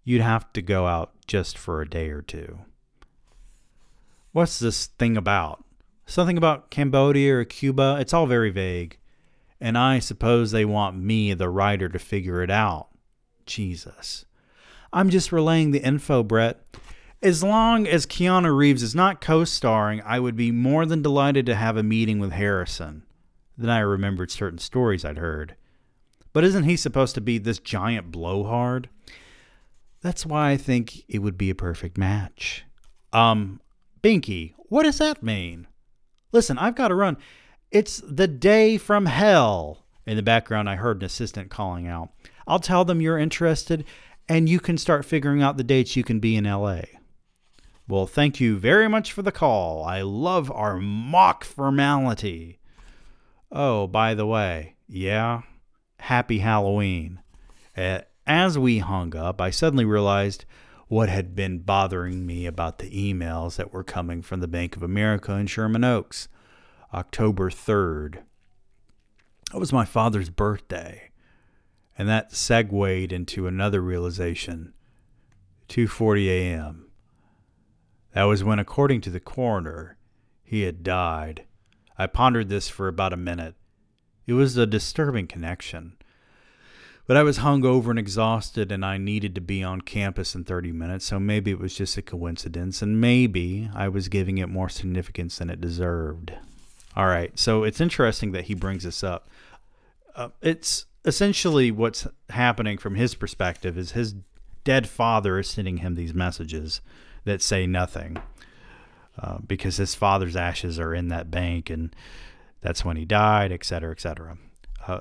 You'd have to go out just for a day or two. What's this thing about? Something about Cambodia or Cuba? It's all very vague. And I suppose they want me, the writer, to figure it out. Jesus. I'm just relaying the info, Bret. As long as Keanu Reeves is not co starring, I would be more than delighted to have a meeting with Harrison. Then I remembered certain stories I'd heard. But isn't he supposed to be this giant blowhard? That's why I think it would be a perfect match. Um, Binky, what does that mean? Listen, I've got to run. It's the day from hell. In the background, I heard an assistant calling out. I'll tell them you're interested, and you can start figuring out the dates you can be in LA. Well, thank you very much for the call. I love our mock formality. Oh, by the way, yeah, happy Halloween. Uh, as we hung up, I suddenly realized what had been bothering me about the emails that were coming from the Bank of America in Sherman Oaks. October 3rd. That was my father's birthday. And that segued into another realization. 2:40 a.m. That was when according to the coroner, he had died. I pondered this for about a minute. It was a disturbing connection. But I was hungover and exhausted, and I needed to be on campus in 30 minutes, so maybe it was just a coincidence, and maybe I was giving it more significance than it deserved. All right, so it's interesting that he brings this up. Uh, it's essentially what's happening from his perspective is his dead father is sending him these messages that say nothing uh, because his father's ashes are in that bank and that's when he died, et cetera, et cetera. Uh,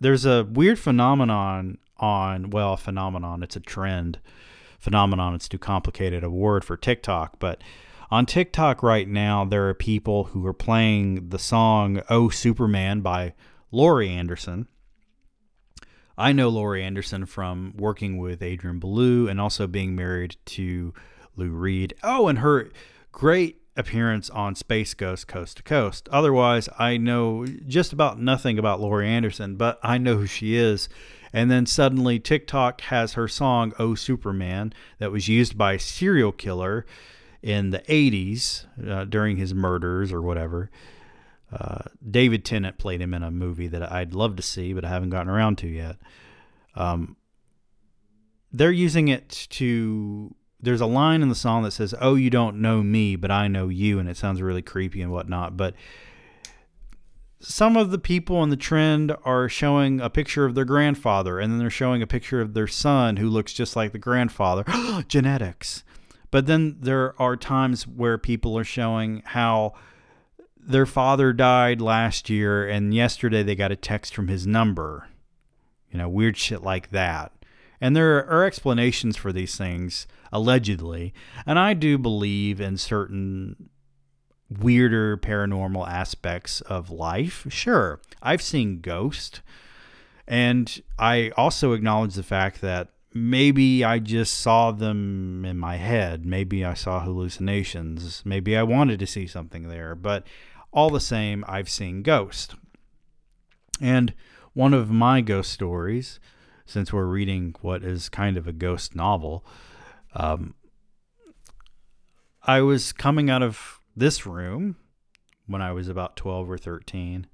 there's a weird phenomenon on, well, phenomenon, it's a trend. Phenomenon, it's too complicated a word for TikTok, but on TikTok right now, there are people who are playing the song Oh Superman by Laurie Anderson. I know Laurie Anderson from working with Adrian Belew and also being married to Lou Reed. Oh, and her great appearance on Space Ghost Coast to Coast. Otherwise, I know just about nothing about Laurie Anderson, but I know who she is. And then suddenly TikTok has her song Oh Superman that was used by serial killer in the 80s uh, during his murders or whatever. Uh, David Tennant played him in a movie that I'd love to see, but I haven't gotten around to yet. Um, they're using it to. There's a line in the song that says, "Oh, you don't know me, but I know you," and it sounds really creepy and whatnot. But some of the people in the trend are showing a picture of their grandfather, and then they're showing a picture of their son who looks just like the grandfather. (gasps) Genetics. But then there are times where people are showing how their father died last year and yesterday they got a text from his number. You know, weird shit like that. And there are explanations for these things, allegedly. And I do believe in certain weirder paranormal aspects of life. Sure, I've seen ghosts. And I also acknowledge the fact that maybe I just saw them in my head. Maybe I saw hallucinations. Maybe I wanted to see something there. But all the same, I've seen ghosts. And one of my ghost stories, since we're reading what is kind of a ghost novel, um, I was coming out of this room when I was about 12 or 13.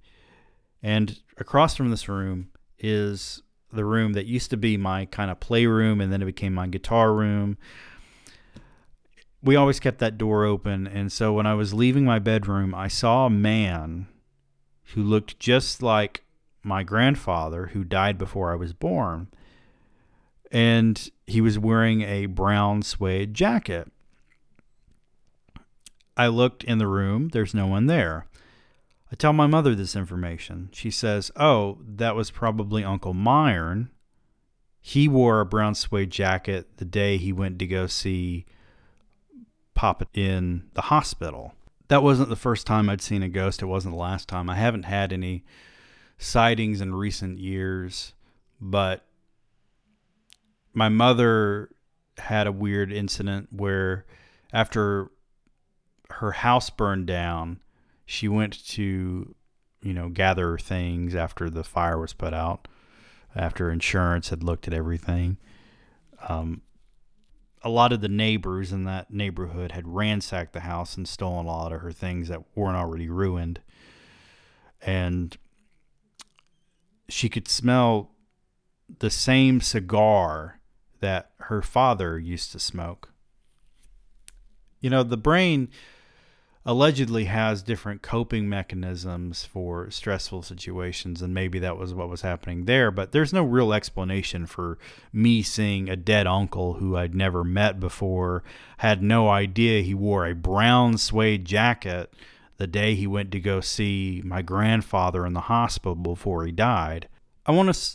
And across from this room is the room that used to be my kind of playroom and then it became my guitar room. We always kept that door open. And so when I was leaving my bedroom, I saw a man who looked just like my grandfather who died before I was born. And he was wearing a brown suede jacket. I looked in the room, there's no one there. I tell my mother this information. She says, Oh, that was probably Uncle Myron. He wore a brown suede jacket the day he went to go see Papa in the hospital. That wasn't the first time I'd seen a ghost. It wasn't the last time. I haven't had any sightings in recent years, but my mother had a weird incident where after her house burned down, she went to, you know, gather things after the fire was put out, after insurance had looked at everything. Um, a lot of the neighbors in that neighborhood had ransacked the house and stolen a lot of her things that weren't already ruined. And she could smell the same cigar that her father used to smoke. You know, the brain allegedly has different coping mechanisms for stressful situations and maybe that was what was happening there but there's no real explanation for me seeing a dead uncle who I'd never met before had no idea he wore a brown suede jacket the day he went to go see my grandfather in the hospital before he died I want to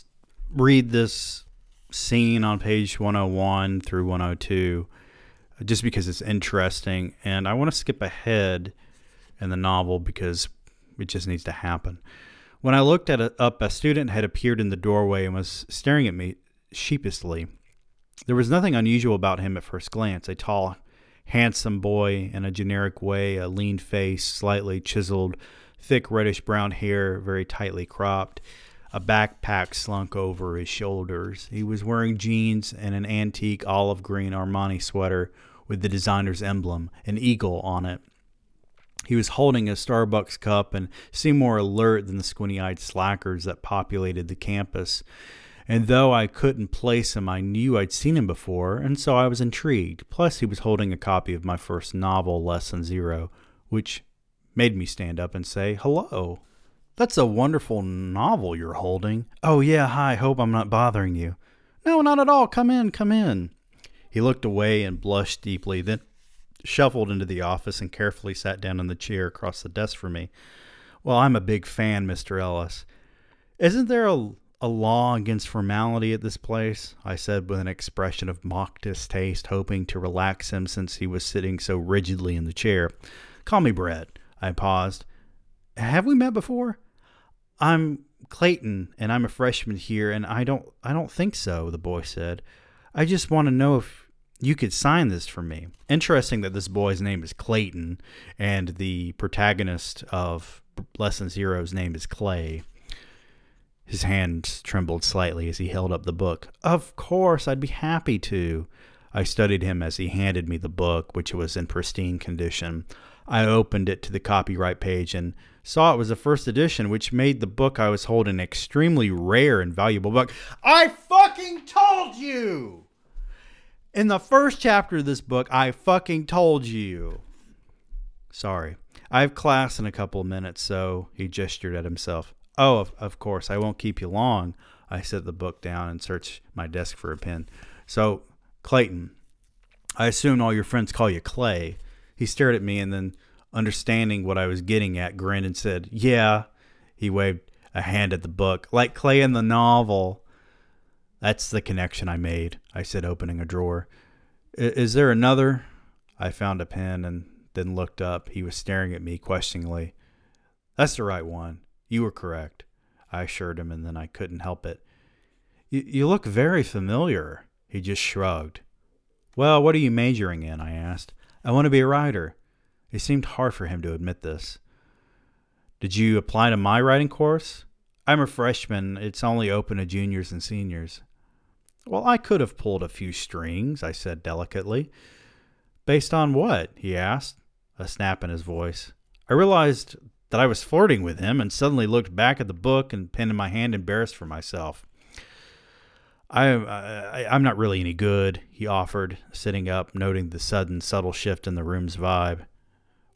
read this scene on page 101 through 102 just because it's interesting. And I want to skip ahead in the novel because it just needs to happen. When I looked at it up, a student had appeared in the doorway and was staring at me. sheepishly. There was nothing unusual about him at first glance. A tall, handsome boy in a generic way, a lean face, slightly chiseled, thick reddish brown hair, very tightly cropped. A backpack slunk over his shoulders. He was wearing jeans and an antique olive green Armani sweater with the designer's emblem, an eagle on it. He was holding a Starbucks cup and seemed more alert than the squinty eyed slackers that populated the campus. And though I couldn't place him, I knew I'd seen him before, and so I was intrigued. Plus, he was holding a copy of my first novel, Less Than Zero, which made me stand up and say, Hello. That's a wonderful novel you're holding. Oh, yeah, hi, hope I'm not bothering you. No, not at all. Come in, come in. He looked away and blushed deeply, then shuffled into the office and carefully sat down in the chair across the desk from me. Well, I'm a big fan, Mr. Ellis. Isn't there a, a law against formality at this place? I said with an expression of mock distaste, hoping to relax him since he was sitting so rigidly in the chair. Call me Bret. I paused. Have we met before? I'm Clayton, and I'm a freshman here, and I don't I don't think so, the boy said. I just want to know if you could sign this for me. Interesting that this boy's name is Clayton, and the protagonist of Less Than Zero's name is Clay. His hands trembled slightly as he held up the book. Of course, I'd be happy to. I studied him as he handed me the book, which was in pristine condition. I opened it to the copyright page and saw it was a first edition, which made the book I was holding an extremely rare and valuable book. I fucking told you! In the first chapter of this book, I fucking told you. Sorry. I have class in a couple of minutes, so he gestured at himself. Oh, of, of course, I won't keep you long. I set the book down and searched my desk for a pen. So, Clayton, I assume all your friends call you Clay. He stared at me and then, understanding what I was getting at, grinned and said, Yeah. He waved a hand at the book, like Clay in the novel. That's the connection I made, I said, opening a drawer. Is there another? I found a pen and then looked up. He was staring at me questioningly. That's the right one. You were correct, I assured him, and then I couldn't help it. You look very familiar. He just shrugged. Well, what are you majoring in? I asked. I want to be a writer. It seemed hard for him to admit this. Did you apply to my writing course? I'm a freshman. It's only open to juniors and seniors. Well, I could have pulled a few strings, I said delicately. Based on what? he asked, a snap in his voice. I realized that I was flirting with him and suddenly looked back at the book and pen in my hand, embarrassed for myself. I, I I'm not really any good, he offered, sitting up, noting the sudden subtle shift in the room's vibe.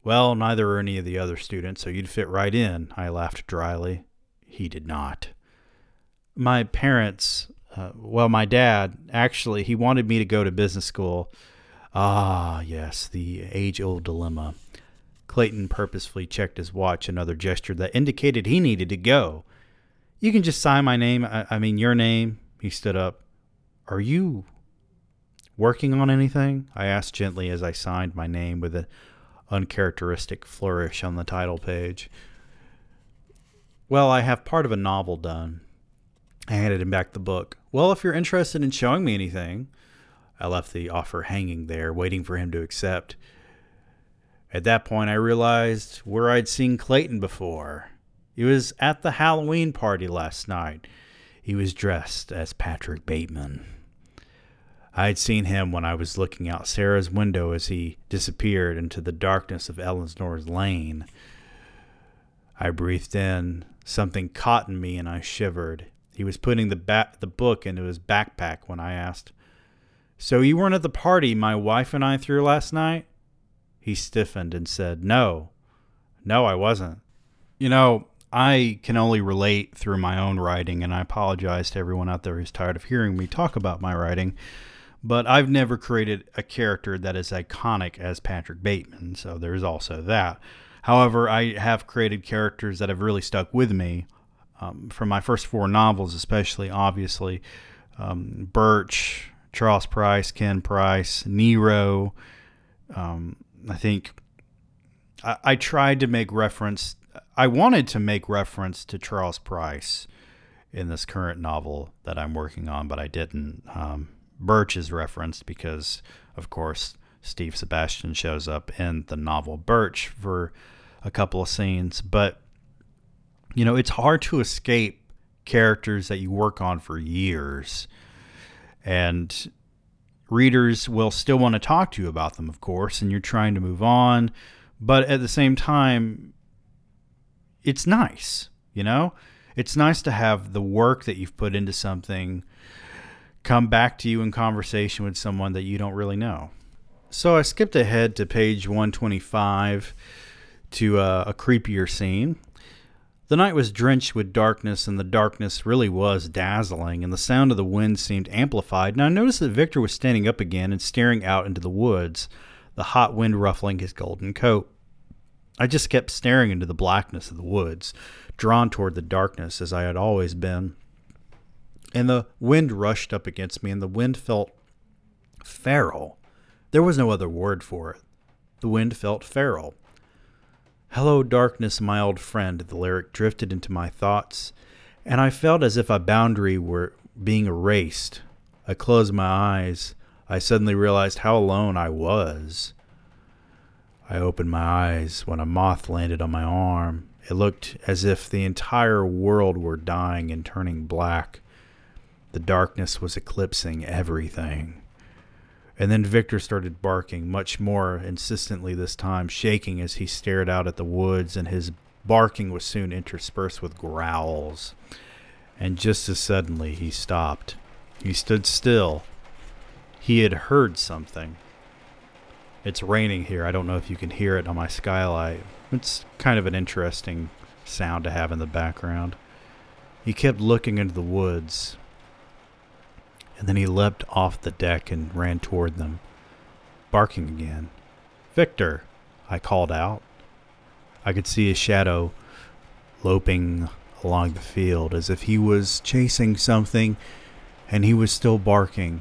Well, neither are any of the other students, so you'd fit right in, I laughed dryly. He did not. My parents, uh, well, my dad, actually, he wanted me to go to business school. Ah, yes, the age old dilemma. Clayton purposefully checked his watch, another gesture that indicated he needed to go. You can just sign my name, I, I mean, your name, he stood up. Are you working on anything? I asked gently as I signed my name with an uncharacteristic flourish on the title page. Well, I have part of a novel done. I handed him back the book. Well, if you're interested in showing me anything, I left the offer hanging there, waiting for him to accept. At that point, I realized where I'd seen Clayton before. He was at the Halloween party last night. He was dressed as Patrick Bateman. I had seen him when I was looking out Sarah's window as he disappeared into the darkness of Elsinore lane. I breathed in. Something caught in me and I shivered. He was putting the, ba- the book into his backpack when I asked, So you weren't at the party my wife and I threw last night? He stiffened and said, No. No, I wasn't. You know, I can only relate through my own writing, and I apologize to everyone out there who's tired of hearing me talk about my writing. But I've never created a character that is iconic as Patrick Bateman, so there's also that. However, I have created characters that have really stuck with me um, from my first four novels, especially, obviously. Um, Birch, Charles Price, Ken Price, Nero. Um, I think I, I tried to make reference I wanted to make reference to Charles Price in this current novel that I'm working on, but I didn't. Um, Birch is referenced because, of course, Steve Sebastian shows up in the novel Birch for a couple of scenes. But, you know, it's hard to escape characters that you work on for years. And readers will still want to talk to you about them, of course, and you're trying to move on. But at the same time, it's nice, you know? It's nice to have the work that you've put into something come back to you in conversation with someone that you don't really know. So I skipped ahead to page 125 to uh, a creepier scene. The night was drenched with darkness, and the darkness really was dazzling, and the sound of the wind seemed amplified. And I noticed that Victor was standing up again and staring out into the woods, the hot wind ruffling his golden coat. I just kept staring into the blackness of the woods, drawn toward the darkness as I had always been. And the wind rushed up against me, and the wind felt feral. There was no other word for it. The wind felt feral. Hello, darkness, my old friend, the lyric drifted into my thoughts, and I felt as if a boundary were being erased. I closed my eyes. I suddenly realized how alone I was. I opened my eyes when a moth landed on my arm. It looked as if the entire world were dying and turning black. The darkness was eclipsing everything. And then Victor started barking much more insistently this time, shaking as he stared out at the woods, and his barking was soon interspersed with growls. And just as suddenly he stopped. He stood still. He had heard something. It's raining here. I don't know if you can hear it on my skylight. It's kind of an interesting sound to have in the background. He kept looking into the woods, and then he leapt off the deck and ran toward them, barking again. Victor, I called out. I could see his shadow loping along the field as if he was chasing something and he was still barking.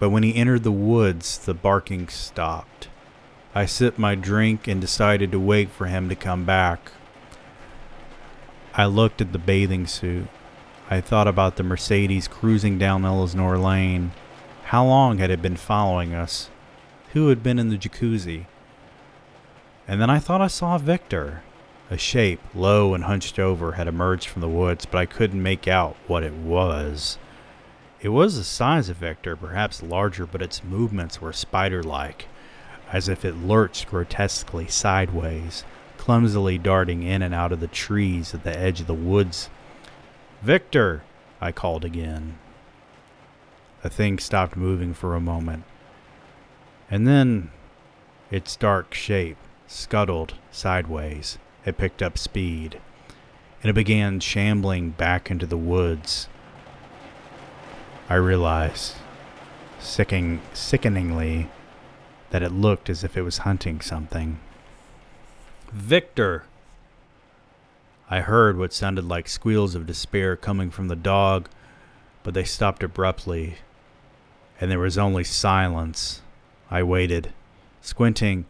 But when he entered the woods, the barking stopped. I sipped my drink and decided to wait for him to come back. I looked at the bathing suit. I thought about the Mercedes cruising down Elsinore Lane. How long had it been following us? Who had been in the jacuzzi? And then I thought I saw Victor. A shape, low and hunched over, had emerged from the woods, but I couldn't make out what it was. It was the size of Victor, perhaps larger, but its movements were spider like, as if it lurched grotesquely sideways, clumsily darting in and out of the trees at the edge of the woods Victor! I called again. The thing stopped moving for a moment. And then its dark shape scuttled sideways. It picked up speed. And it began shambling back into the woods. I realized, sicking, sickeningly, that it looked as if it was hunting something. Victor! I heard what sounded like squeals of despair coming from the dog, but they stopped abruptly, and there was only silence. I waited. Squinting,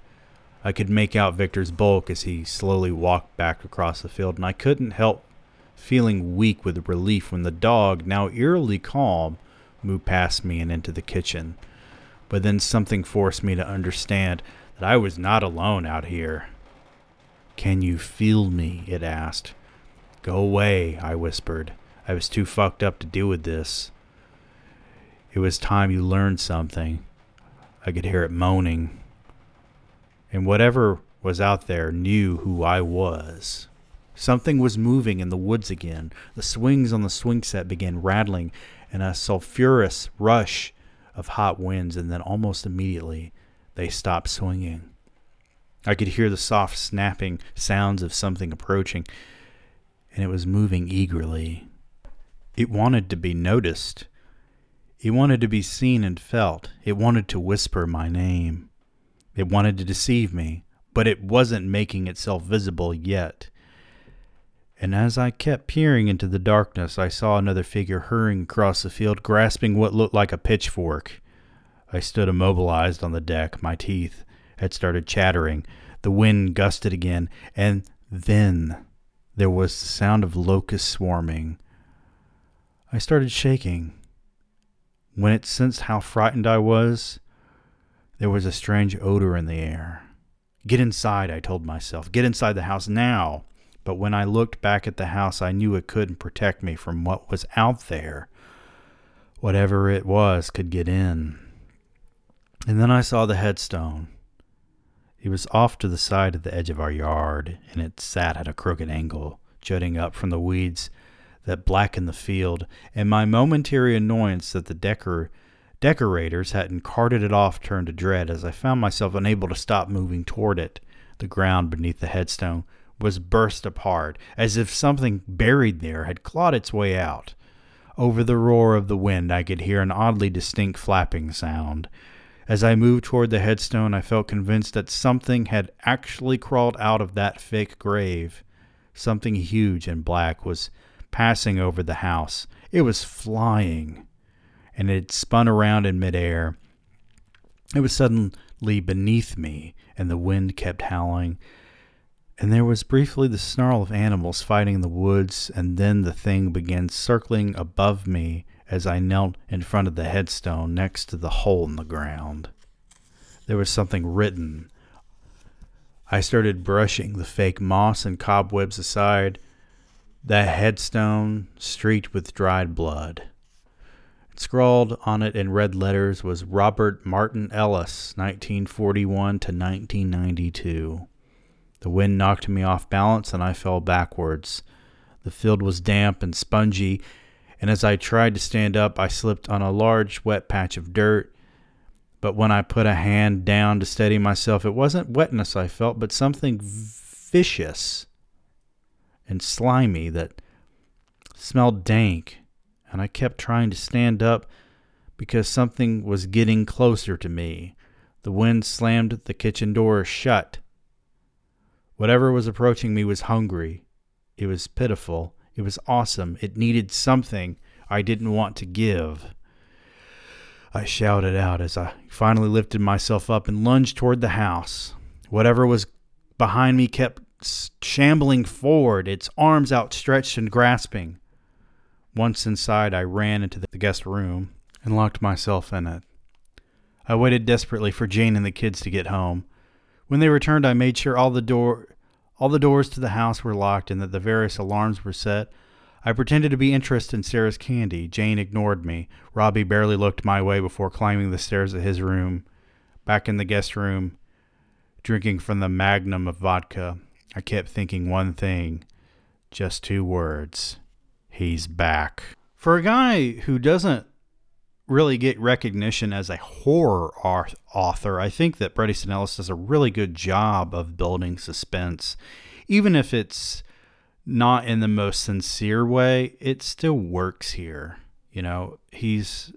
I could make out Victor's bulk as he slowly walked back across the field, and I couldn't help feeling weak with relief when the dog, now eerily calm, moved past me and into the kitchen. But then something forced me to understand that I was not alone out here. Can you feel me? it asked. Go away, I whispered. I was too fucked up to deal with this. It was time you learned something. I could hear it moaning. And whatever was out there knew who I was. Something was moving in the woods again. The swings on the swing set began rattling, and a sulphurous rush of hot winds, and then almost immediately they stopped swinging. I could hear the soft snapping sounds of something approaching, and it was moving eagerly. It wanted to be noticed. It wanted to be seen and felt. It wanted to whisper my name. It wanted to deceive me, but it wasn't making itself visible yet. And as I kept peering into the darkness, I saw another figure hurrying across the field, grasping what looked like a pitchfork. I stood immobilized on the deck, my teeth had started chattering. The wind gusted again, and then there was the sound of locusts swarming. I started shaking. When it sensed how frightened I was, there was a strange odor in the air. Get inside, I told myself. Get inside the house now. But when I looked back at the house, I knew it couldn't protect me from what was out there. Whatever it was could get in. And then I saw the headstone. It was off to the side of the edge of our yard, and it sat at a crooked angle, jutting up from the weeds that blackened the field, and my momentary annoyance that the decor decorators hadn't carted it off turned to dread as I found myself unable to stop moving toward it. The ground beneath the headstone was burst apart, as if something buried there had clawed its way out. Over the roar of the wind, I could hear an oddly distinct flapping sound. As I moved toward the headstone, I felt convinced that something had actually crawled out of that fake grave. Something huge and black was passing over the house. It was flying, and it spun around in midair. It was suddenly beneath me, and the wind kept howling. And there was briefly the snarl of animals fighting in the woods, and then the thing began circling above me as I knelt in front of the headstone next to the hole in the ground. There was something written. I started brushing the fake moss and cobwebs aside, the headstone streaked with dried blood. Scrawled on it in red letters was Robert Martin Ellis, 1941 to 1992. The wind knocked me off balance and I fell backwards. The field was damp and spongy, and as I tried to stand up, I slipped on a large wet patch of dirt. But when I put a hand down to steady myself, it wasn't wetness I felt, but something vicious and slimy that smelled dank. And I kept trying to stand up because something was getting closer to me. The wind slammed the kitchen door shut. Whatever was approaching me was hungry. It was pitiful. It was awesome. It needed something I didn't want to give. I shouted out as I finally lifted myself up and lunged toward the house. Whatever was behind me kept shambling forward, its arms outstretched and grasping. Once inside, I ran into the guest room and locked myself in it. I waited desperately for Jane and the kids to get home. When they returned, I made sure all the door all the doors to the house were locked and that the various alarms were set. I pretended to be interested in Sarah's candy. Jane ignored me. Robbie barely looked my way before climbing the stairs of his room. Back in the guest room, drinking from the magnum of vodka, I kept thinking one thing just two words. He's back. For a guy who doesn't really get recognition as a horror author, I think that Bret Easton Ellis does a really good job of building suspense. Even if it's not in the most sincere way, it still works here. You know, he's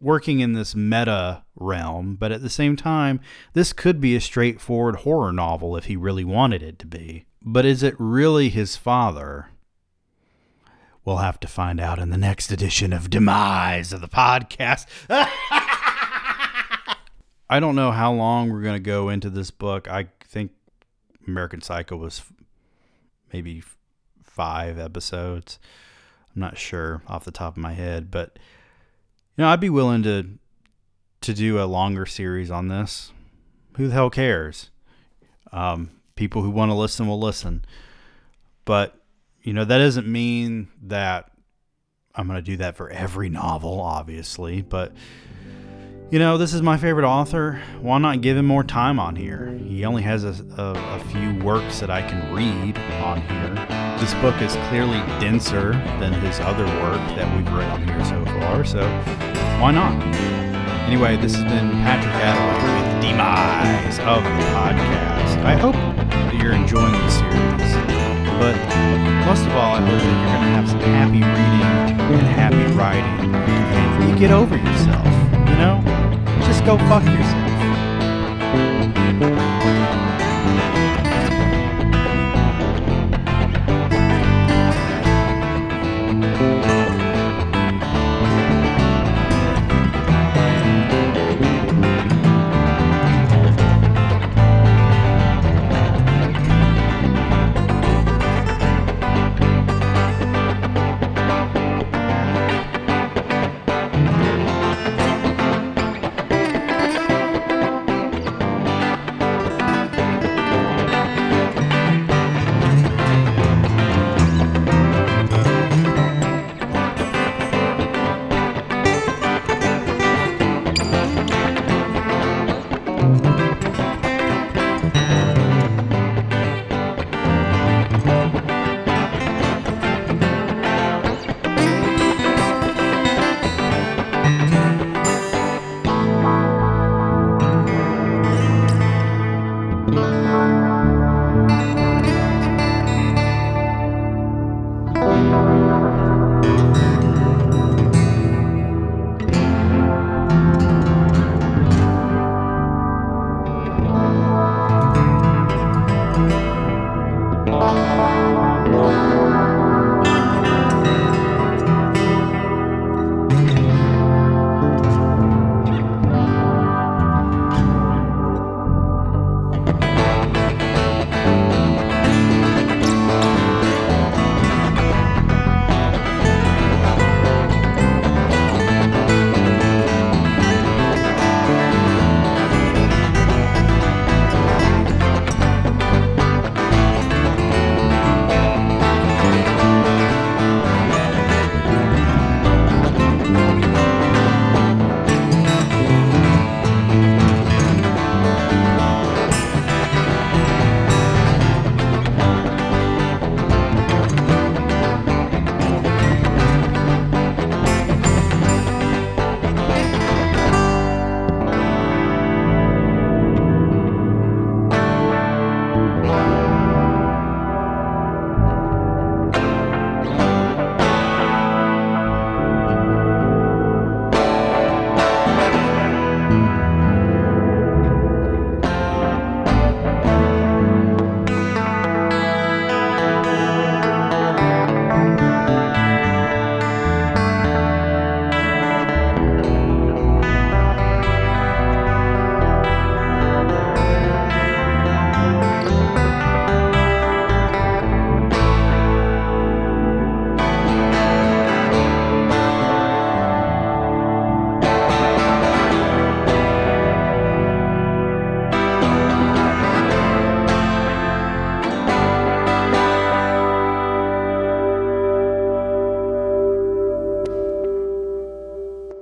working in this meta realm, but at the same time, this could be a straightforward horror novel if he really wanted it to be. But is it really his father? We'll have to find out in the next edition of Demise of the podcast. (laughs) I don't know how long we're going to go into this book. I think American Psycho was maybe five episodes. I'm not sure off the top of my head, but you know, I'd be willing to to do a longer series on this. Who the hell cares? Um, people who want to listen will listen. But you know, that doesn't mean that I'm going to do that for every novel, obviously, but you know, this is my favorite author. Why not give him more time on here? He only has a, a, a, few works that I can read on here. This book is clearly denser than his other work that we've read on here so far, so why not? Anyway, this has been Patrick Attaway with Demise of the podcast. I hope that you're enjoying the series. But most of all, I hope that you're going to have some happy reading and happy writing. And you get over yourself, you know? Just go fuck yourself.